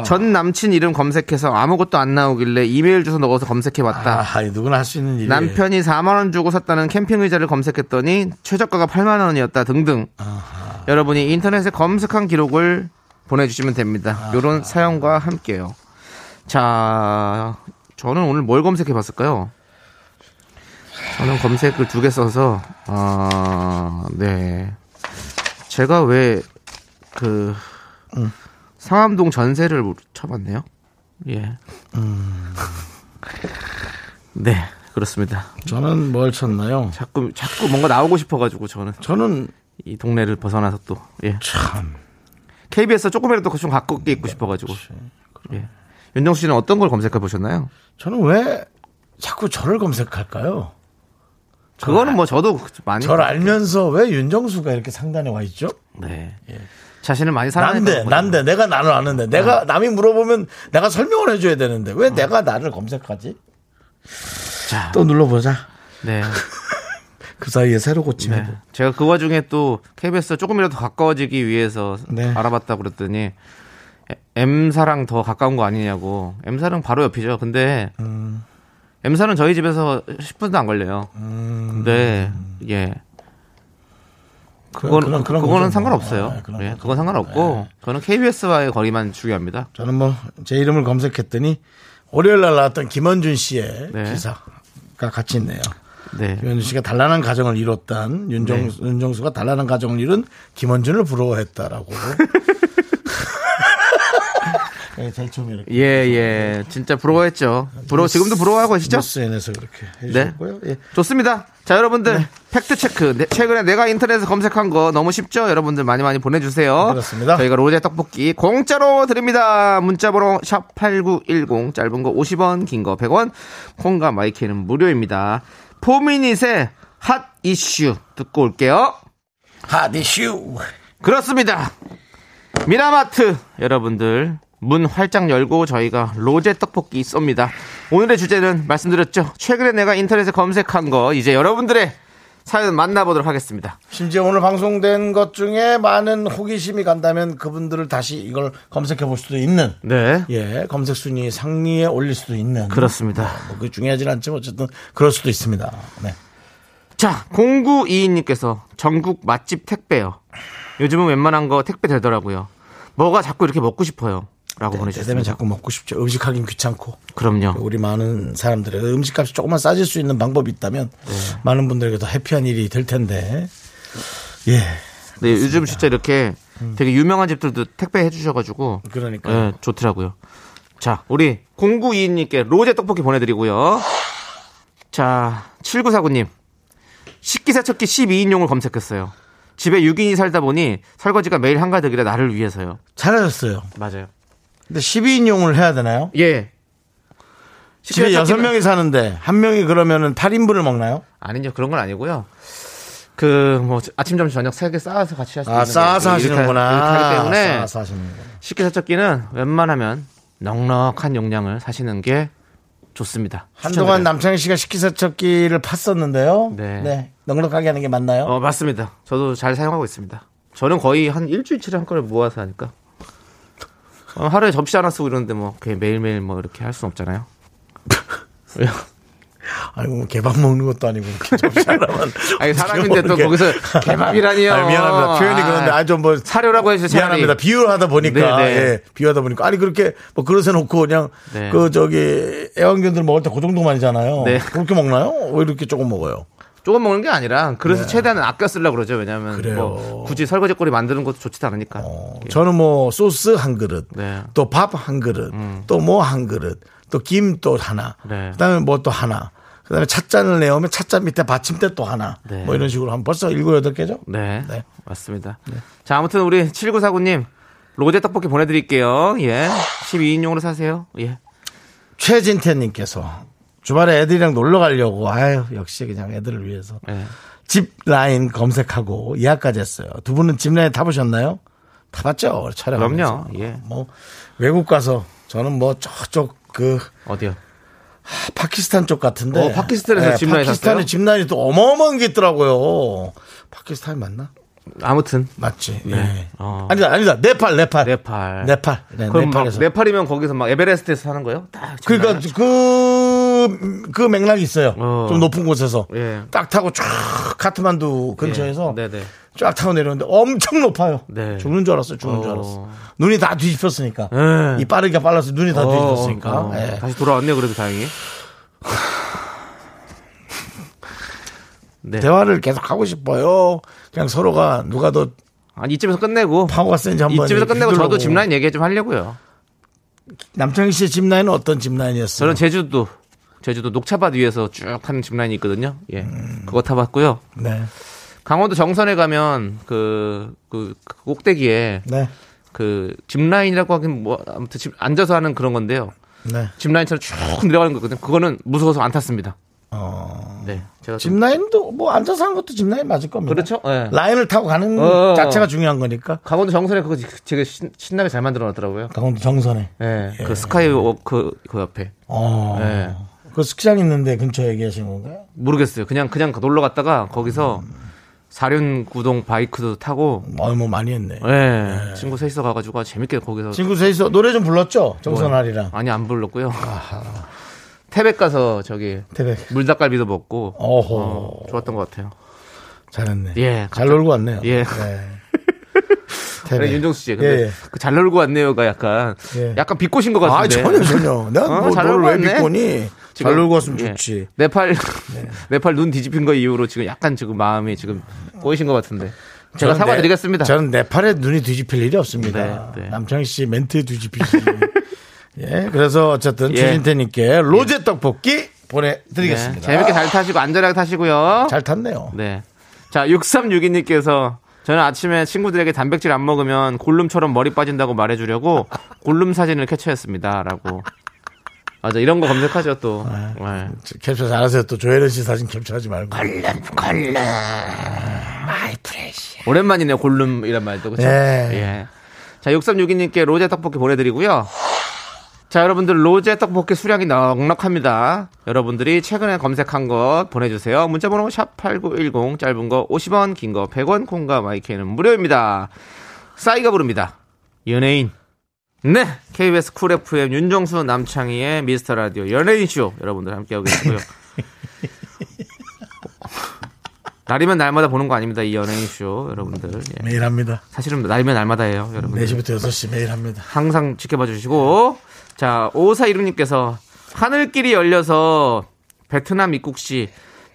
전 남친 이름 검색해서 아무것도 안 나오길래 이메일 주소 넣어서 검색해봤다. 아, 이 누구나 할 수 있는 일이에요. 남편이 4만 원 주고 샀다는 캠핑 의자를 검색했더니 최저가가 8만 원이었다 등등. 여러분이 인터넷에 검색한 기록을 보내주시면 됩니다. 이런 사연과 함께요. 자, 저는 오늘 뭘 검색해봤을까요? 저는 검색을 두 개 써서 아, 네. 제가 왜그 상암동 전세를 쳐봤네요. 예. 네, 그렇습니다. 저는 뭘 쳤나요? 자꾸 자꾸 뭔가 나오고 싶어가지고 저는 저는 이 동네를 벗어나서 또 예. 참 KBS 조금이라도 좀 가깝게 있고 싶어가지고 예. 윤정수 씨는 어떤 걸 검색해 보셨나요? 저는 왜 자꾸 저를 검색할까요? 그거는 뭐 저도 많이 저를 알면서 왜 윤정수가 이렇게 상단에 와 있죠? 네. 자신을 많이 사랑했던 난데, 내가 나를 아는데, 내가 남이 물어보면 내가 설명을 해줘야 되는데 어. 왜 내가 나를 검색하지? 자, 또 눌러보자. 네. <laughs> 그 사이에 새로 고치면. 네. 제가 그 와중에 또 KBS 조금이라도 가까워지기 위해서 네. 알아봤다 그랬더니 M사랑 더 가까운 거 아니냐고. M사랑 바로 옆이죠. 근데 음. M사는 저희 집에서 10분도 안 걸려요. 음. 근데 예. 그건 그런- 그런 그거는 거죠, 상관없어요. 뭐. 네, 그런 예, 거죠. 그건 상관없고 그거는 KBS와의 거리만 중요합니다. 저는 뭐 제 이름을 검색했더니 월요일 날 나왔던 김원준 씨의 네. 기사가 같이 있네요. 네. 김원준 씨가 단란한 가정을 이뤘던 윤정, 윤정수가 단란한 가정을 이룬 김원준을 부러워했다라고. <laughs> 네, 제일 처음에 이렇게. 예, 예. 진짜 부러워했죠. 부러워 지금도 부러워하고 계시죠? 뉴스엔에서 그렇게 해주셨고요. 예. 좋습니다. 자, 여러분들 팩트 체크. 네, 최근에 내가 인터넷에 검색한 거 너무 쉽죠? 여러분들 많이 많이 보내주세요. 그렇습니다. 저희가 로제 떡볶이 공짜로 드립니다. 문자번호 샵 #8910 짧은 거 50원, 긴 거 100원. 콩과 마이크는 무료입니다. 포미닛의 핫 이슈 듣고 올게요. 핫 이슈. 그렇습니다. 미라마트 여러분들 문 활짝 열고 저희가 로제 떡볶이 쏩니다. 오늘의 주제는 말씀드렸죠. 최근에 내가 인터넷에 검색한 거 이제 여러분들의 사연 만나보도록 하겠습니다. 심지어 오늘 방송된 것 중에 많은 호기심이 간다면 그분들을 다시 이걸 검색해 볼 수도 있는 네. 예 검색 순위 상위에 올릴 수도 있는 그렇습니다. 뭐 그게 중요하진 않지만 어쨌든 그럴 수도 있습니다. 네. 자, 0922님께서 전국 맛집 택배요. 요즘은 웬만한 거 택배 되더라고요. 뭐가 자꾸 이렇게 먹고 싶어요. 라고 되면 보내주셨습니다. 자꾸 먹고 싶죠. 음식하긴 귀찮고 그럼요. 우리 많은 사람들의 음식값이 조금만 싸질 수 있는 방법이 있다면 많은 분들에게 더 해피한 일이 될 텐데 예 네, 요즘 진짜 이렇게 되게 유명한 집들도 택배 해주셔가지고 그러니까 네, 좋더라고요. 자, 우리 0922님께 로제 떡볶이 보내드리고요. 자, 7949님. 식기세척기 12인용을 검색했어요. 집에 6인이 살다 보니 설거지가 매일 한가득이라 나를 위해서요. 잘하셨어요. 맞아요. 근데 12인용을 해야 되나요? 예. 집에 여섯 명이 사는데 한 명이 그러면은 8인분을 먹나요? 아니죠. 그런 건 아니고요. 그 뭐 아침 점심 저녁 세 개 쌓아서 같이 할수 있는 아, 쌓아서 하시는구나. 이렇게 하기 때문에 쌓아서 하시는구나. 식기 세척기는 웬만하면 넉넉한 용량을 사시는 게 좋습니다. 한동안. 남창희 씨가 식기세척기를 팠었는데요. 네. 넉넉하게 하는 게 맞나요? 어 맞습니다. 저도 잘 사용하고 있습니다. 저는 거의 한 일주일치를 한 건을 모아서 하니까 어, 하루에 접시 하나 쓰고 이러는데 뭐 매일매일 뭐 이렇게 할 수는 없잖아요. <laughs> 왜요? 아이고, 뭐 개밥 먹는 것도 아니고. 접시 하나만 <laughs> 아니 사람인데 또 <laughs> 게. 거기서 개밥이라니요. 아니, 미안합니다. 표현이 그런데 아주 뭐. 사료라고 해주세요. 차라리. 미안합니다. 비유하다 보니까. 네, 네. 예, 비유하다 보니까. 아니, 그렇게 뭐 그릇에 놓고 그냥 네. 그 저기 애완견들 먹을 때 그 정도만이잖아요. 네. 그렇게 먹나요? 왜 이렇게 조금 먹어요? 조금 먹는 게 아니라 그래서 최대한 아껴 쓰려고 그러죠. 왜냐하면 네. 뭐 굳이 설거지 거리 만드는 것도 좋지도 않으니까. 어, 저는 뭐 소스 한 그릇, 네. 또밥 한 그릇, 또뭐 한 그릇, 또 김 또 하나, 네. 그다음에 뭐 또 하나, 그다음에 찻잔을 내오면 찻잔 밑에 받침대 또 하나, 네. 뭐 이런 식으로 한 벌써 일곱 여덟 개죠? 네. 네. 맞습니다. 자, 아무튼 우리 7949님 로제 떡볶이 보내드릴게요. 예. 12인용으로 사세요. 예. 최진태 님께서 주말에 애들이랑 놀러 가려고 아유 역시 그냥 애들을 위해서 예. 집 라인 검색하고 예약까지 했어요. 두 분은 집 라인 타보셨나요? 타봤죠 촬영하면서. 그럼요. 예. 뭐 외국 가서 저는 뭐 저쪽 그 어디요? 파키스탄 쪽 같은데. 어, 파키스탄에서 짚라인 파키스탄에? 짚라인이 또 어마어마한 게 있더라고요. 파키스탄이 맞나? 아무튼 맞지. 네. 예. 어. 아니다, 아니다. 네팔, 네팔. 네팔. 네팔. 네, 그럼 막 네팔에서. 네팔이면 거기서 막 에베레스트에서 사는 거예요? 딱 그러니까 그, 그 맥락이 있어요. 어. 좀 높은 곳에서. 예. 딱 타고 쫙 카트만두 근처에서 예. 네네. 쫙 타고 내려오는데 엄청 높아요. 네. 죽는 줄 알았어요. 죽는 줄 어. 알았어. 눈이 다 뒤집혔으니까. 예. 이 빠르게 빨라서 눈이 다 어, 뒤집혔으니까. 어, 예. 다시 돌아왔네요. 그래도 다행히. 네. 대화를 계속 하고 싶어요. 그냥 서로가 누가 더 아니 이쯤에서 끝내고 파워가 센지 한번. 이쯤에서 끝내고 저도 휘둘러보고. 집라인 얘기 좀 하려고요. 남창희 씨의 짚라인은 어떤 짚라인이었어요? 저는 제주도 제주도 녹차밭 위에서 쭉 하는 집라인이 있거든요. 예, 그거 타봤고요. 네. 강원도 정선에 가면 그, 그, 그 꼭대기에 네. 그 짚라인이라고 하긴 뭐 아무튼 집 앉아서 하는 그런 건데요. 네. 짚라인처럼 쭉 내려가는 거거든요. 그거는 무서워서 안 탔습니다. 어. 네, 제가 짚라인도 뭐 앉아서 하는 것도 짚라인 맞을 겁니다. 그렇죠. 예. 라인을 타고 가는 어. 자체가 중요한 거니까. 강원도 정선에 그거 되게 신, 신나게 잘 만들어 놨더라고요. 강원도 정선에. 예, 그 스카이워크 그 옆에 어. 예. 그 스키장 있는데 근처에 얘기하신 건가요? 모르겠어요. 그냥 그냥 놀러 갔다가 거기서 사륜구동 바이크도 타고 어, 뭐 많이 했네. 예, 친구 셋이서 가가지고 아주 재밌게 거기서 친구 셋이서 노래 좀 불렀죠? 정선아리랑. 아니 안 불렀고요. <laughs> 태백 가서 저기 태백. 물닭갈비도 먹고 어허. 어, 좋았던 것 같아요. 잘했네. 예, 잘 놀고 왔네요. 예. 네. <laughs> 태백. 윤정수 씨, 근데 예, 예. 그잘 놀고 왔네요가 약간 예. 약간 비꼬신 것 아, 같은데. 전혀, 전혀. 내가 어, 뭐, 잘 놀고 왜 왔네. 믿고니? 지금, 잘 놀고 왔으면 예. 좋지. 네팔 <laughs> 네팔 눈 뒤집힌 거 이후로 지금 약간 지금 마음이 지금 꼬이신 것 같은데. 제가 저는 사과드리겠습니다. 네, 저는 네팔에 눈이 뒤집힐 일이 없습니다. 네, 네. 남창희 씨 멘트에 뒤집히시. <laughs> 예, 그래서 어쨌든 예. 최진태님께 로제 떡볶이 보내드리겠습니다. 네, 재밌게 잘 타시고 안전하게 타시고요. 잘 탔네요. 네. 자, 6362님께서 저는 아침에 친구들에게 단백질 안 먹으면 골룸처럼 머리 빠진다고 말해주려고 골룸 사진을 캡처했습니다. 라고. 맞아, 이런 거 검색하죠, 또. 네. 캡처 잘하세요. 또 조혜련 씨 사진 캡처하지 말고. 오랜만이네요, 골룸이란 말도. 그쵸? 네. 예. 자, 6362님께 로제 떡볶이 보내드리고요. 자, 여러분들 로제 떡볶이 수량이 넉넉합니다. 여러분들이 최근에 검색한 것 보내주세요. 문자번호 샵8910 짧은 거 50원, 긴 거 100원, 콩과 마이크는 무료입니다. 싸이가 부릅니다. 연예인. 네. KBS 쿨 FM 윤정수 남창희의 미스터 라디오 연예인 쇼 여러분들 함께하고 계시고요. <laughs> 날이면 날마다 보는 거 아닙니다. 이 연예인 쇼 여러분들. 예. 매일 합니다. 사실은 날이면 날마다예요, 여러분. 4시부터 6시 매일 합니다. 항상 지켜봐 주시고. 자, 5416님께서 하늘길이 열려서 베트남 입국 시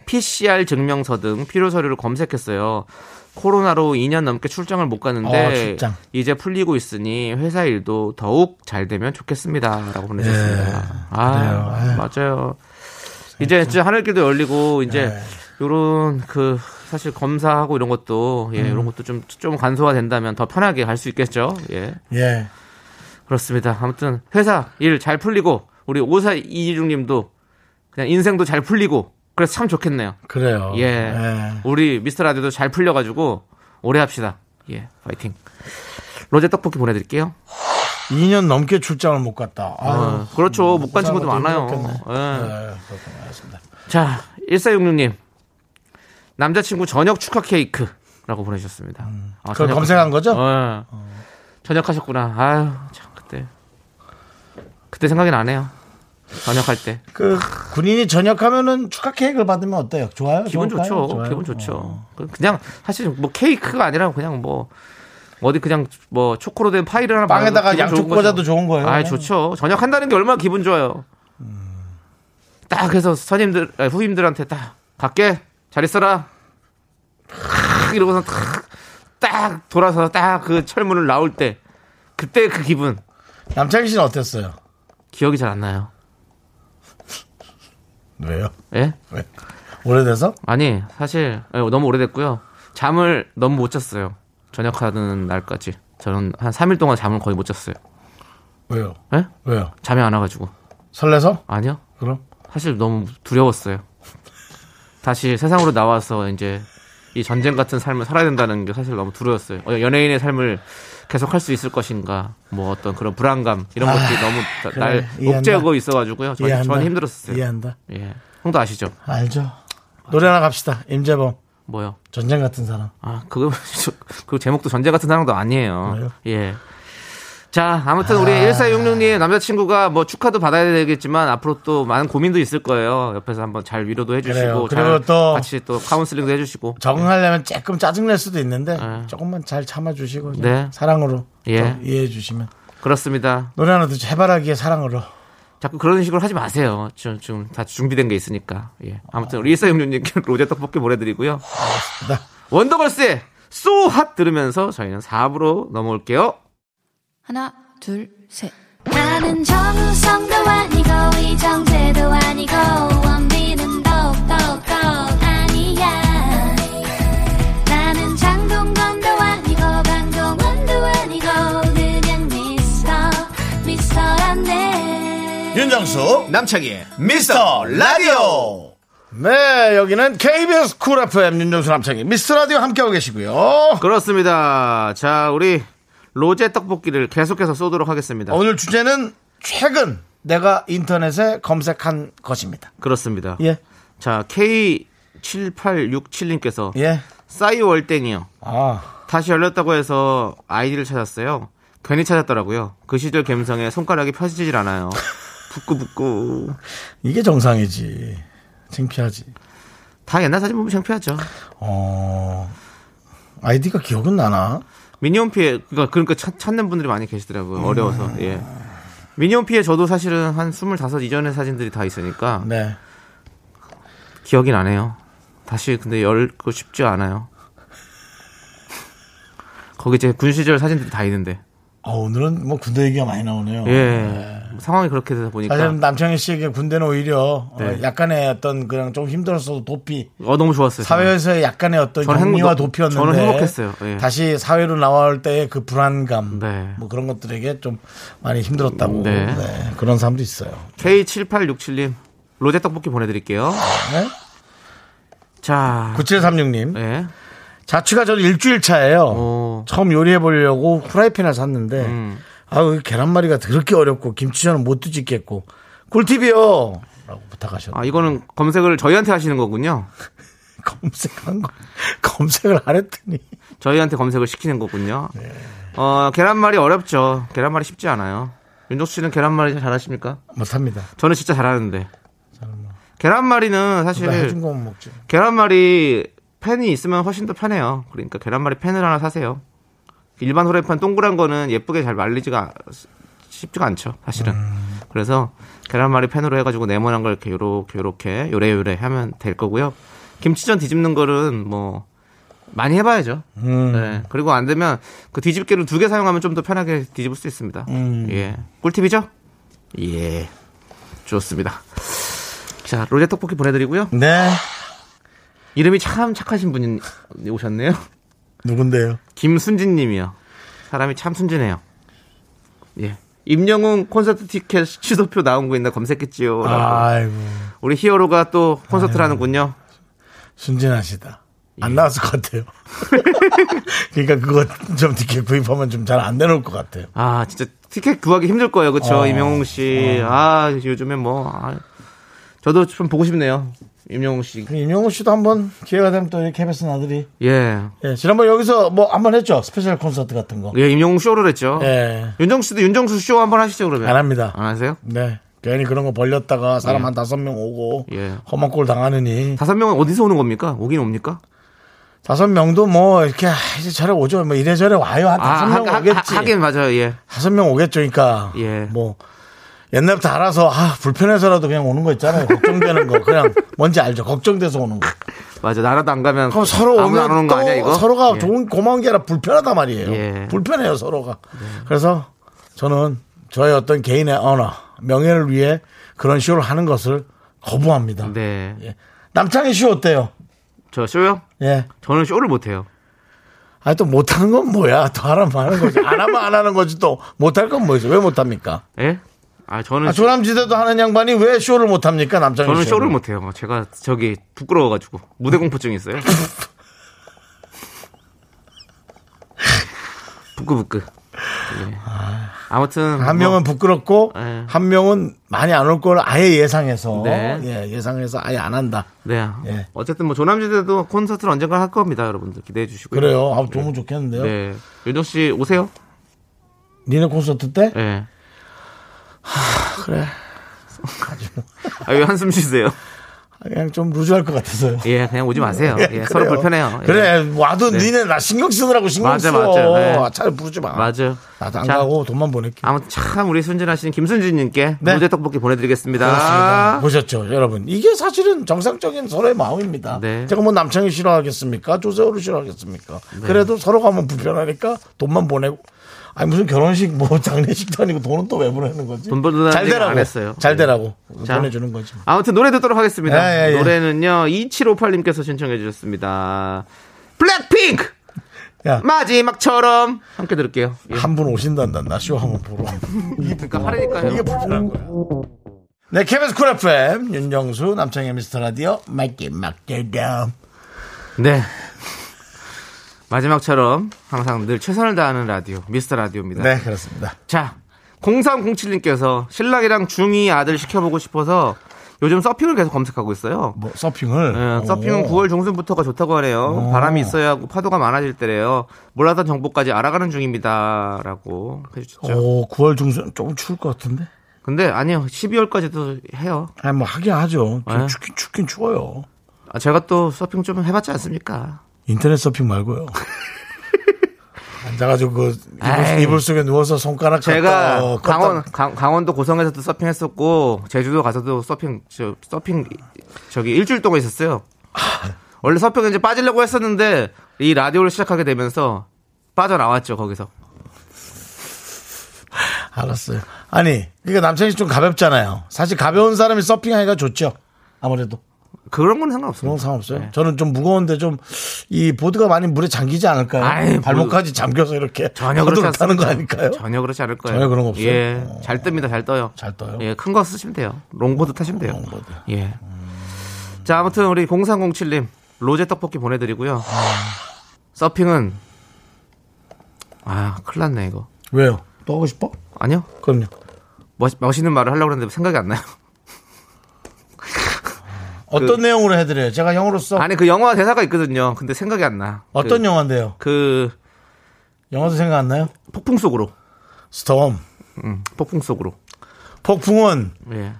PCR 증명서 등 필요 서류를 검색했어요. 코로나로 2년 넘게 출장을 못 갔는데 어, 출장. 이제 풀리고 있으니 회사 일도 더욱 잘 되면 좋겠습니다라고 보내셨습니다. 예, 아. 맞아요. 이제 진짜 하늘길도 열리고 이제 네. 요런 그 사실 검사하고 이런 것도 예, 음. 이런 것도 좀좀 간소화 된다면 더 편하게 갈 수 있겠죠. 예. 예. 그렇습니다. 아무튼 회사 일 잘 풀리고 우리 5426님도 그냥 인생도 잘 풀리고 그래서 참 좋겠네요. 그래요. 예. 예. 우리 미스터 라디오도 잘 풀려가지고 오래 합시다. 예, 파이팅. 로제 떡볶이 보내드릴게요. 2년 넘게 출장을 못 갔다. 아유, 어, 그렇죠. 못 간 친구도 많아요. 예. 네, 그렇군요. 알겠습니다. 자, 1466님. 남자친구 저녁 축하 케이크라고 보내주셨습니다. 아, 그걸 저녁- 검색한 거죠? 어. 저녁 하셨구나. 아유, 참, 그때. 그때 생각이 나네요. 저녁할 때. 그 군인이 전역하면은 축하 케이크를 받으면 어때요? 좋아요? 기분 좋을까요? 좋죠. 좋아요? 기분 좋죠. 어. 그- 그냥 사실 뭐 케이크가 아니라 그냥 뭐 어디 그냥 뭐 초코로 된 파이를 하나 빵에다가 양쪽. 과자도 좋은 거예요. 아, 좋죠. 저녁 한다는 게 얼마나 기분 좋아요. 딱 해서 선임들, 아니, 후임들한테 딱 갈게. 잘 있어라. 탁 이러고서 탁, 딱 돌아서 딱 그 철문을 나올 때 그때 그 기분 남창희 씨는 어땠어요? 기억이 잘 안 나요. 왜요? 예? 왜? 오래돼서? 아니 사실 예, 너무 오래됐고요. 잠을 너무 못 잤어요. 저녁하는 날까지 저는 한 3일 동안 잠을 거의 못 잤어요. 왜요? 예? 왜요? 잠이 안 와가지고 설레서? 아니요. 그럼? 사실 너무 두려웠어요. 다시 세상으로 나와서 이제 이 전쟁 같은 삶을 살아야 된다는 게 사실 너무 두려웠어요. 어, 연예인의 삶을 계속 할 수 있을 것인가, 뭐 어떤 그런 불안감 이런 것들이 너무 나- 그래, 날 이해한다. 옥죄고 있어가지고요. 저, 이해한다. 저는 힘들었어요. 이해한다. 예, 형도 아시죠? 알죠. 노래 하나 갑시다. 임재범. 뭐요? 전쟁 같은 사람. 아, 그거, <laughs> 그 제목도 전제 같은 사람도 아니에요. 그래요? 예. 자, 아무튼 우리 1466님 남자친구가 뭐 축하도 받아야 되겠지만 앞으로 또 많은 고민도 있을 거예요. 옆에서 한번 잘 위로도 해주시고. 그리고 또 같이 또 카운슬링도 해주시고. 적응하려면 조금 짜증낼 수도 있는데 네. 조금만 잘 참아주시고 네. 사랑으로 예. 또 이해해 주시면 그렇습니다. 노래 하나 듣죠. 해바라기의 사랑으로. 자꾸 그런 식으로 하지 마세요. 좀, 좀다 준비된 게 있으니까. 예. 아무튼 우리 1466님께 <laughs> 로제 떡볶이 보내드리고요. 네. 원더걸스의 소핫 들으면서 저희는 4부로 넘어올게요. 하나, 둘, 셋. 나는 정우성도 아니고 이정재도 아니고 원빈은 더욱더 아니야 나는 장동건도 아니고 강동원도 아니고 그냥 미스터 미스터란데 윤정수 남창희의 미스터 라디오. 네, 여기는 KBS 쿨 FM 윤정수 남창희 미스터 라디오 함께하고 계시고요. 그렇습니다. 자, 우리 로제 떡볶이를 계속해서 쏘도록 하겠습니다. 오늘 주제는 최근 내가 인터넷에 검색한 것입니다. 그렇습니다. 예, 자, K7867님께서 예. 싸이 월땡이요. 아, 다시 열렸다고 해서 아이디를 찾았어요. 괜히 찾았더라고요. 그 시절 감성에 손가락이 펴지질 않아요. <laughs> 부끄부끄. 이게 정상이지. 창피하지. 다 옛날 사진 보면 창피하죠. 어, 아이디가 기억은 나나? 미니홈피에 그러니까 그러니까 찾, 찾는 분들이 많이 계시더라고요. 어려워서. 예. 미니홈피에 저도 사실은 한 25 이전의 사진들이 다 있으니까 네. 기억이 나네요. 다시 근데 열고 싶지 않아요. 거기 제 군 시절 사진들이 다 있는데. 아, 오늘은 뭐 군대 얘기가 많이 나오네요. 예. 상황이 그렇게 되다 보니까 사실 남창희 씨에게 군대는 오히려 네. 어, 약간의 어떤 그냥 좀 힘들었어도 도피 어 너무 좋았어요. 사회에서의 약간의 어떤 저는 격리와 행복- 도피였는데 저는 행복했어요. 예. 다시 사회로 나올 때의 그 불안감 네. 뭐 그런 것들에게 좀 많이 힘들었다고 네. 네, 그런 사람도 있어요. K7867님 로제 떡볶이 보내드릴게요. 네? 자, 9736님 예. 자취가 저는 일주일 차예요. 오. 처음 요리해 보려고 후라이팬을 샀는데 음. 아우 계란말이가 더럽게 어렵고 김치전은 못 뒤집겠고 꿀팁이요. 라고 부탁하셨는데 아 이거는 검색을 저희한테 하시는 거군요. <laughs> 검색한 거 검색을 안 했더니 저희한테 검색을 시키는 거군요. 네. 어 계란말이 어렵죠. 계란말이 쉽지 않아요. 윤종수 씨는 계란말이 잘하십니까? 못합니다. 저는 진짜 잘하는데. 계란말이는 사실 해준 거면 먹지. 계란말이 팬이 있으면 훨씬 더 편해요. 그러니까 계란말이 팬을 하나 사세요. 일반 후라이팬 동그란 거는 예쁘게 잘 말리지가 쉽지가 않죠, 사실은. 음. 그래서 계란말이 팬으로 해가지고 네모난 걸 이렇게 요렇게 요렇게 요래요래 하면 될 거고요. 김치전 뒤집는 거는 뭐 많이 해봐야죠. 음. 네. 그리고 안 되면 그 뒤집개를 두 개 사용하면 좀 더 편하게 뒤집을 수 있습니다. 음. 예. 꿀팁이죠? 예. 좋습니다. 자, 로제 떡볶이 보내드리고요. 네. 이름이 참 착하신 분이 오셨네요. 누군데요? 김순진 님이요. 사람이 참 순진해요. 예. 임영웅 콘서트 티켓 취소표 나온 거 있나 검색했지요. 아이고 우리 히어로가 또 콘서트를 하는군요. 순진하시다. 예. 안 나왔을 것 같아요. <laughs> 그러니까 그거 좀 티켓 구입하면 좀 잘 안 내놓을 것 같아요. 아, 진짜 티켓 구하기 힘들 거예요. 그쵸? 어. 임영웅 씨. 아, 요즘에 뭐, 아, 저도 좀 보고 싶네요. 임영웅 씨. 그 임영웅 씨도 한번 기회가 되면 또 이렇게 KBS 나들이 예. 예, 지난번 여기서 뭐 한 번 했죠 스페셜 콘서트 같은 거. 예, 임영웅 쇼를 했죠. 예, 윤정수 씨도 윤정수 쇼 한번 하시죠, 그러면. 안 합니다. 안 하세요? 네, 괜히 그런 거 벌렸다가 사람 예. 한 다섯 명 오고 예. 험한 꼴 당하느니 다섯 명은 어디서 오는 겁니까? 오긴 옵니까? 다섯 명도 뭐 이렇게 아, 이제 저래 오죠. 뭐 이래저래 와요 한 다섯 명 하- 하- 오겠지. 하긴 맞아요, 예. 다섯 명 오겠죠. 그러니까 예. 뭐 옛날부터 알아서 아 불편해서라도 그냥 오는 거 있잖아요. 걱정되는 거 그냥 뭔지 알죠. 걱정돼서 오는 거. 맞아. 나라도 안 가면. 그럼 서로 오면 오는 또거 아니야, 이거? 서로가 예. 좋은 고마운 게 아니라 불편하단 말이에요. 예. 불편해요 서로가. 그래서 저는 저의 어떤 개인의 언어 명예를 위해 그런 쇼를 하는 것을 거부합니다. 네. 예. 남창희 쇼 어때요? 저 쇼요? 예. 저는 쇼를 못해요. 아니 또 못하는 건 뭐야? 또 하라면 하는 거지. 안 하면 안 하는 거지 또 못할 건 뭐지? 왜 못합니까? 예? 아, 저는. 아, 조남지대도 하는 양반이 왜 쇼를 못 합니까? 남창희 저는 쇼를. 쇼를 못 해요. 제가 저기 부끄러워가지고 무대 공포증이 있어요. <laughs> 부끄부끄. 예. 아무튼 한 뭐, 명은 부끄럽고 예. 한 명은 많이 안 올 걸 아예 예상해서 네. 예, 예상해서 아예 안 한다. 네. 예. 어쨌든 뭐 조남지대도 콘서트를 언젠가 할 겁니다, 여러분들 기대해 주시고요. 그래요. 아, 너무 좋겠는데요. 네. 윤정 씨 오세요. 니네 콘서트 때? 예. 그래. 아, 왜 한숨 쉬세요? 그냥 좀 루즈할 것 같아서요. 예, 그냥 오지 마세요. 예, 그래요. 서로 불편해요. 예. 그래 와도 네. 니네 나 신경 쓰느라고 신경 맞아, 써. 맞아. 네. 아, 잘 부르지 마. 맞아요. 나도 안 자, 가고 돈만 보낼게. 아무튼 참 우리 순진하신 김순진님께 네. 로제 떡볶이 보내드리겠습니다. 그렇습니다. 보셨죠, 여러분? 이게 사실은 정상적인 서로의 마음입니다. 네. 제가 뭐 남창이 싫어하겠습니까? 조세호를 싫어하겠습니까? 그래도 서로 가면 불편하니까 돈만 보내고. 아니 무슨 결혼식 뭐 <laughs> 장례식도 아니고 돈은 또 왜 보내는 거지? 돈 벌려는 잘 되라고 안 했어요. 잘 네. 되라고 자. 보내주는 거지. 아무튼 노래 듣도록 하겠습니다. 예, 예, 예. 노래는요 2758님께서 신청해 주셨습니다. 블랙핑크 야, 마지막처럼 함께 들을게요. 예. 한분 오신단다. 나쇼 한번 보러. <laughs> 그러니까 하려니까요. 이게 불편한 거야. 네, KBS 쿨 FM 윤정수 남창희의 미스터 라디오 맞게 막대다. 네. 마지막처럼 항상 늘 최선을 다하는 라디오 미스터 라디오입니다. 네, 그렇습니다. 자 0307님께서 신랑이랑 중2 아들 시켜보고 싶어서 요즘 서핑을 계속 검색하고 있어요. 뭐 서핑을 예, 서핑은 오. 9월 중순부터가 좋다고 하네요. 바람이 있어야 하고 파도가 많아질 때래요. 몰랐던 정보까지 알아가는 중입니다라고 해주셨죠. 오, 9월 중순 조금 추울 것 같은데. 근데 아니요, 12월까지도 해요. 아니 뭐 하긴 하죠. 좀 네. 춥긴 춥긴 추워요. 아, 제가 또 서핑 좀 해봤지 않습니까? 인터넷 서핑 말고요. <laughs> 앉아가지고 그 이불. 이불 속에 누워서 손가락 제가 껐다. 강원 강, 강원도 고성에서도 서핑했었고 제주도 가서도 서핑 저 서핑 저기 일주일 동안 있었어요. <laughs> 원래 서핑 이제 빠지려고 했었는데 이 라디오를 시작하게 되면서 빠져 나왔죠 거기서. <laughs> 알았어요. 아니, 그러니까 남편이 좀 가볍잖아요. 사실 가벼운 사람이 서핑하기가 좋죠. 아무래도 그런 건 그런 상관없습니다. 건 상관없어요. 네. 저는 좀 무거운데 좀 이 보드가 많이 물에 잠기지 않을까요? 아이, 발목까지 잠겨서 이렇게 전혀 그렇지 타는 거. 아닐까요? 전혀 그렇지 않을 거예요. 전혀 그런 거 없어요? 예, 어. 잘 뜹니다, 잘 떠요. 잘 떠요? 예, 큰 거 쓰시면 돼요. 롱보드 타시면 돼요. 롱보드. 예. 자, 아무튼 우리 0307님 로제 떡볶이 보내드리고요. 서핑은 아, 큰일 났네 이거. 왜요? 또 하고 싶어? 아니요. 그럼요. 멋, 멋있는 말을 하려고 했는데 생각이 안 나요. 어떤 내용으로 해드려요? 제가 형으로서 아니 그 영화 대사가 있거든요. 근데 생각이 안 나. 어떤 그, 영화인데요? 그 영화도 생각 안 나요? 폭풍 속으로. 스톰. 음, 폭풍 속으로. 폭풍은 예.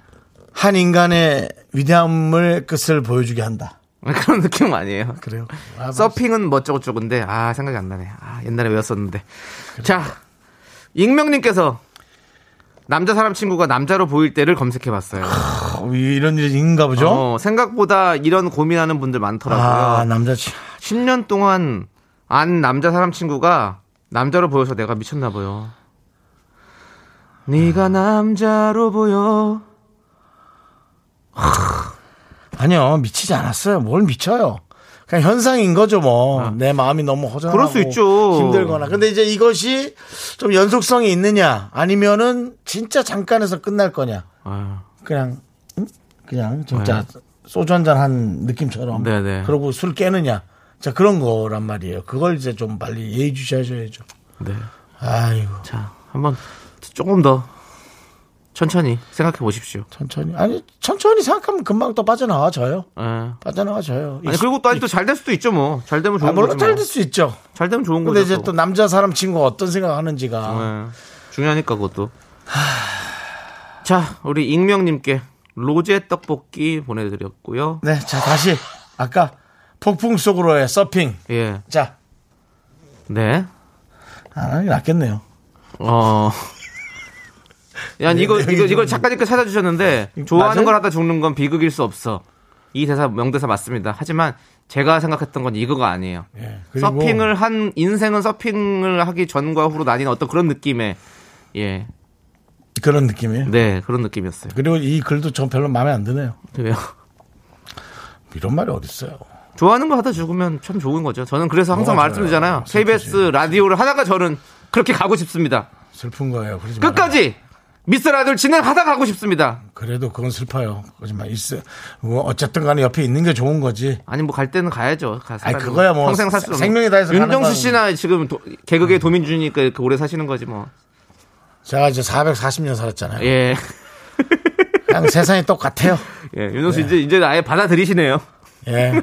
한 인간의 위대함을 끝을 보여주게 한다. <laughs> 그런 느낌 아니에요. 그래요? 아, 서핑은 뭐저쩌고저건데 아 생각이 안 나네. 아 옛날에 외웠었는데. 자 익명님께서 남자 사람 친구가 남자로 보일 때를 검색해 봤어요. 어, 이런 일이 있는가 보죠? 어, 생각보다 이런 고민하는 분들 많더라고요. 아, 남자 친 10년 동안 안 남자 사람 친구가 남자로 보여서 내가 미쳤나 봐요. 네가 남자로 보여. 아니요, 미치지 않았어요. 뭘 미쳐요? 그냥 현상인 거죠, 뭐. 내 마음이 너무 허전하고 그럴 수 있죠. 힘들거나. 근데 이제 이것이 좀 연속성이 있느냐, 아니면은 진짜 잠깐에서 끝날 거냐. 아유, 그냥 응? 그냥 진짜 소주 한 잔 한 느낌처럼. 네, 네. 그러고 술 깨느냐. 자 그런 거란 말이에요. 그걸 이제 좀 빨리 예의주시하셔야죠. 네. 아이고 자, 한번 조금 더 천천히 생각해 보십시오. 천천히 아니 천천히 생각하면 금방 또 빠져나와져요. 예. 빠져나와져요. 아니 그리고 또 아니 또 잘 될 수도 있죠 뭐. 잘 되면 좋은 아, 물론. 잘 뭐. 될수 있죠. 잘 되면 좋은 근데 거죠. 이제 또 남자 사람 친구가 어떤 생각하는지가 예. 중요하니까 그것도. 자, 우리 익명님께 로제 떡볶이 보내드렸고요. 네, 자 다시 아까 폭풍 속으로의 서핑. 예. 자, 네. 안 하는 게 낫겠네요. 어. 야, 이거, 이거, 좀- 이걸 작가님께 찾아주셨는데, 좋아하는 맞아요? 걸 하다 죽는 건 비극일 수 없어. 이 대사, 명대사 맞습니다. 하지만, 제가 생각했던 건 이거가 아니에요. 예, 서핑을 한, 인생은 서핑을 하기 전과 후로 나뉘는 어떤 그런 느낌의, 예. 그런 느낌이에요. 네, 그런 느낌이었어요. 그리고 이 글도 전 별로 마음에 안 드네요. 왜요? 이런 말이 어딨어요. 좋아하는 거 하다 죽으면 참 좋은 거죠. 저는 그래서 항상 말씀드리잖아요. KBS. 라디오를 하다가 저는 그렇게 가고 싶습니다. 슬픈 거예요. 끝까지! 라디오를 진행하다 가고 싶습니다. 그래도 그건 슬퍼요. 거짓말 있어. 뭐 어쨌든 간에 옆에 있는 게 좋은 거지. 아니 뭐 갈 때는 가야죠. 가- 아니. 그거야 뭐 평생 살 수 없는. 생명이 다해서 윤정수 건- 씨나 지금 도- 개그계 도민준이니까 이렇게 오래 사시는 거지 뭐. 제가 이제 440년 살았잖아요. 예. 그냥 세상이 똑같아요. <laughs> 예. 윤정수 이제 이제 아예 받아들이시네요. 예.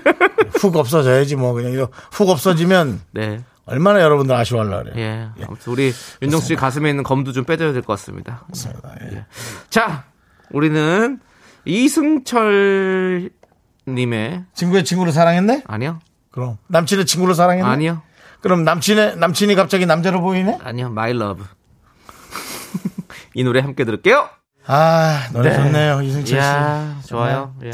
훅 없어져야지 뭐 그냥 이거 훅 없어지면 네. 얼마나 여러분들 아쉬워할라 그래요. 예. 아무튼 우리 윤정수 씨 가슴에 있는 검도 좀 빼줘야 될 것 같습니다. 맞습니다. 예. 자, 우리는 이승철 님의 친구의 친구를 사랑했네? 아니요. 그럼 남친의 친구를 사랑했네? 아니요. 그럼 남친의 남친이 갑자기 남자로 보이네? 아니요. My Love. <laughs> 이 노래 함께 들을게요. 아 노래 좋네요 이승철 씨. 이야, 좋아요. 예.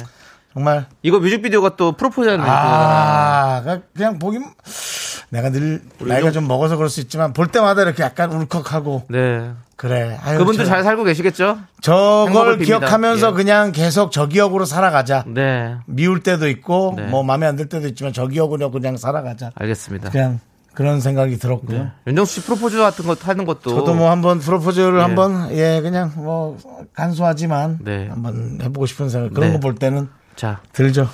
정말 이거 뮤직비디오가 또 프로포즈하는. 아 그- 그냥 보기 내가 늘 나이가 좀 먹어서 그럴 수 있지만 볼 때마다 이렇게 약간 울컥하고 네. 그래. 아유, 그분도 저- 잘 살고 계시겠죠? 저걸. 기억하면서 예. 그냥 계속 저 기억으로 살아가자. 네. 미울 때도 있고 네. 뭐 마음에 안 들 때도 있지만 저 기억으로 그냥 살아가자. 알겠습니다. 그냥 그런 생각이 들었고요. 윤정수 씨 프로포즈 같은 거 하는 것도 저도 뭐 한번 프로포즈를 예. 한번 예 그냥 뭐 간소하지만 네. 한번 해보고 싶은 생각 그런 네. 거볼 때는 자, 들죠.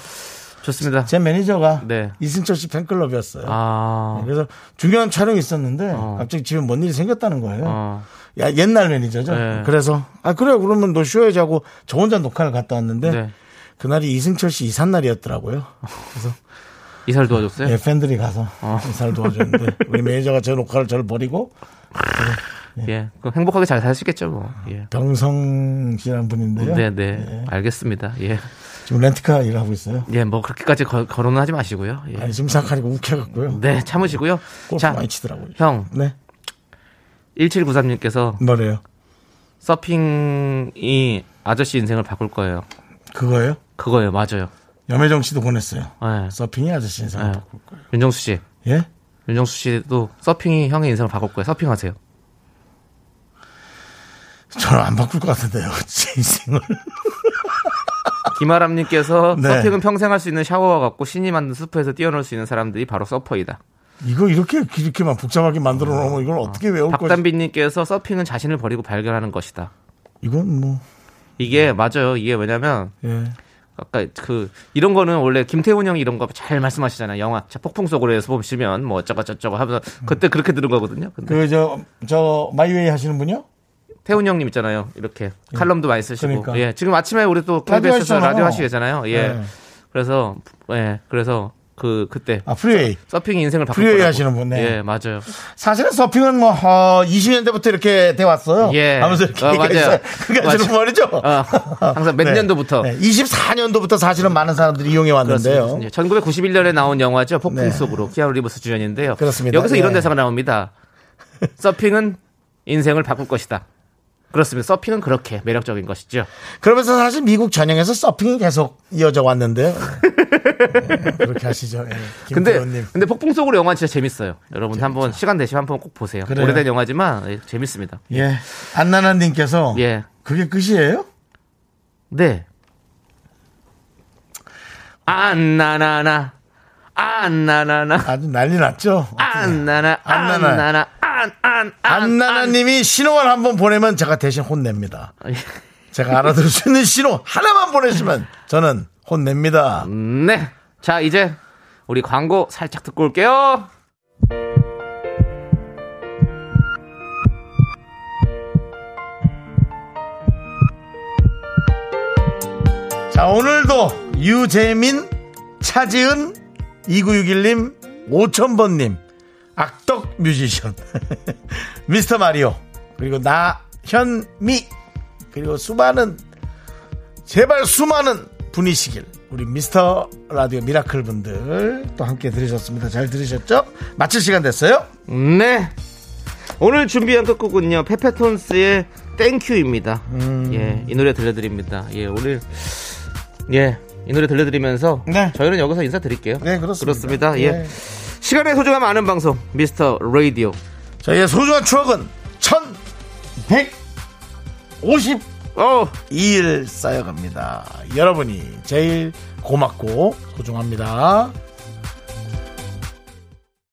좋습니다. 제 매니저가 네. 이승철 씨 팬클럽이었어요. 아. 그래서 중요한 촬영이 있었는데 어. 갑자기 집에 뭔 일이 생겼다는 거예요. 어. 야, 옛날 매니저죠. 네. 그래서 아 그래 그러면 너 쉬어야지 하고 저 혼자 녹화를 갔다 왔는데 네. 그날이 이승철 씨 이삿 날이었더라고요. <laughs> 이사를 도와줬어요? 예, 팬들이 가서 어. 이사를 도와줬는데 <laughs> 우리 매니저가 저 녹화를 저를 버리고 예. 그럼 행복하게 잘 사시겠죠, 뭐. 예. 병성 씨라는 분인데요. 네, 네. 알겠습니다. 예. 지금 렌트카 일을 하고 있어요. 예, 뭐 그렇게까지 거, 거론은 하지 마시고요. 예. 아니 생각하니까 웃겨갖고요. 네, 참으시고요. 자, 많이 치더라고요. 형, 네, 1793님께서 뭐래요? 서핑이 아저씨 인생을 바꿀 거예요. 그거예요? 그거예요, 맞아요. 염혜정 씨도 보냈어요. 예. 서핑이 아저씨 인생 예. 바꿀 거예요. 윤정수 씨. 예? 윤정수 씨도 서핑이 형의 인생을 바꿀 거예요. 서핑하세요. 저는 안 바꿀 것 같은데요. <laughs> 제 인생을. 김아람님께서 <laughs> 네. 서핑은 평생 할 수 있는 샤워와 같고 신이 만든 스프에서 뛰어놀 수 있는 사람들이 바로 서퍼이다. 이거 이렇게 이렇게만 복잡하게 만들어 놓으면 이걸 어떻게 외울 거지? 박단빈님께서 서핑은 자신을 버리고 발견하는 것이다. 이건 뭐 이게 맞아요. 이게 왜냐면 예. 아까 그 이런 거는 원래 김태훈 형이 이런 거 잘 말씀하시잖아요. 영화 자, 폭풍 속으로에서 보시면 뭐 어쩌고 저쩌고 하면서 그때 그렇게 들은 거거든요. 근데 그저저 마이웨이 하시는 분요? 태훈 형님 있잖아요. 이렇게 칼럼도 많이 쓰시고. 그러니까. 예. 지금 아침에 우리 또 라디오 KBS에서 하시잖아요. 라디오 하시잖아요. 예. 네. 그래서 예. 그래서 그 그때 아 프리웨이. 서핑 인생을 바꿀 프리웨이 거라고. 하시는 분, 네. 예, 맞아요. 사실은 서핑은 뭐 어, 20년대부터 이렇게 돼 왔어요. 예. 하면서 이렇게 어. 맞아요. 그게 맞아요. 말이죠. 어, 항상 몇 년도부터. 24년도부터 사실은 많은 사람들이 이용해 왔는데요. 그렇습니다. 1991년에 나온 영화죠. 폭풍 네. 속으로 키아누 리버스 주연인데요. 그렇습니다. 여기서 이런 예. 대사가 나옵니다. 서핑은 인생을 바꿀 것이다. 그렇습니다. 서핑은 그렇게 매력적인 것이죠. 그러면서 사실 미국 전역에서 서핑이 계속 이어져 왔는데요. 네, 그렇게 하시죠. 예. 근데. 근데 폭풍 속으로 영화 진짜 재밌어요. 여러분 한번 시간 되시면 한번 꼭 보세요. 그래요. 오래된 영화지만 예, 재밌습니다. 예. 안나나 님께서 예. 그게 끝이에요? 네. 안나나나 안나나나 아주 난리 났죠? 안나나 안나나. 안나나 안 안 안나나님이 신호를 한번 보내면 제가 대신 혼냅니다. 제가 알아들을 수 있는 신호 하나만 보내시면 저는 혼냅니다. 네. 자, 이제 우리 광고 살짝 듣고 올게요. 자, 오늘도 유재민, 차지은, 2961님, 5000번님, 악덕 뮤지션, <laughs> 미스터 마리오, 그리고 나 현미, 그리고 수많은, 제발 수많은 분이시길, 우리 미스터 라디오 미라클 분들 또 함께 들으셨습니다. 잘 들으셨죠? 마칠 시간 됐어요? 네. 오늘 준비한 끝곡은요, 페퍼톤스의 Thank You입니다. 음. 예, 이 노래 들려드립니다. 예, 오늘, 예, 이 노래 들려드리면서 네. 저희는 여기서 인사드릴게요. 네, 그렇습니다. 그렇습니다. 예. 네. 시간의 소중함 아는 방송, 미스터 라디오. 저희의 소중한 추억은 1150 어, 2일 쌓여갑니다. 여러분이 제일 고맙고 소중합니다.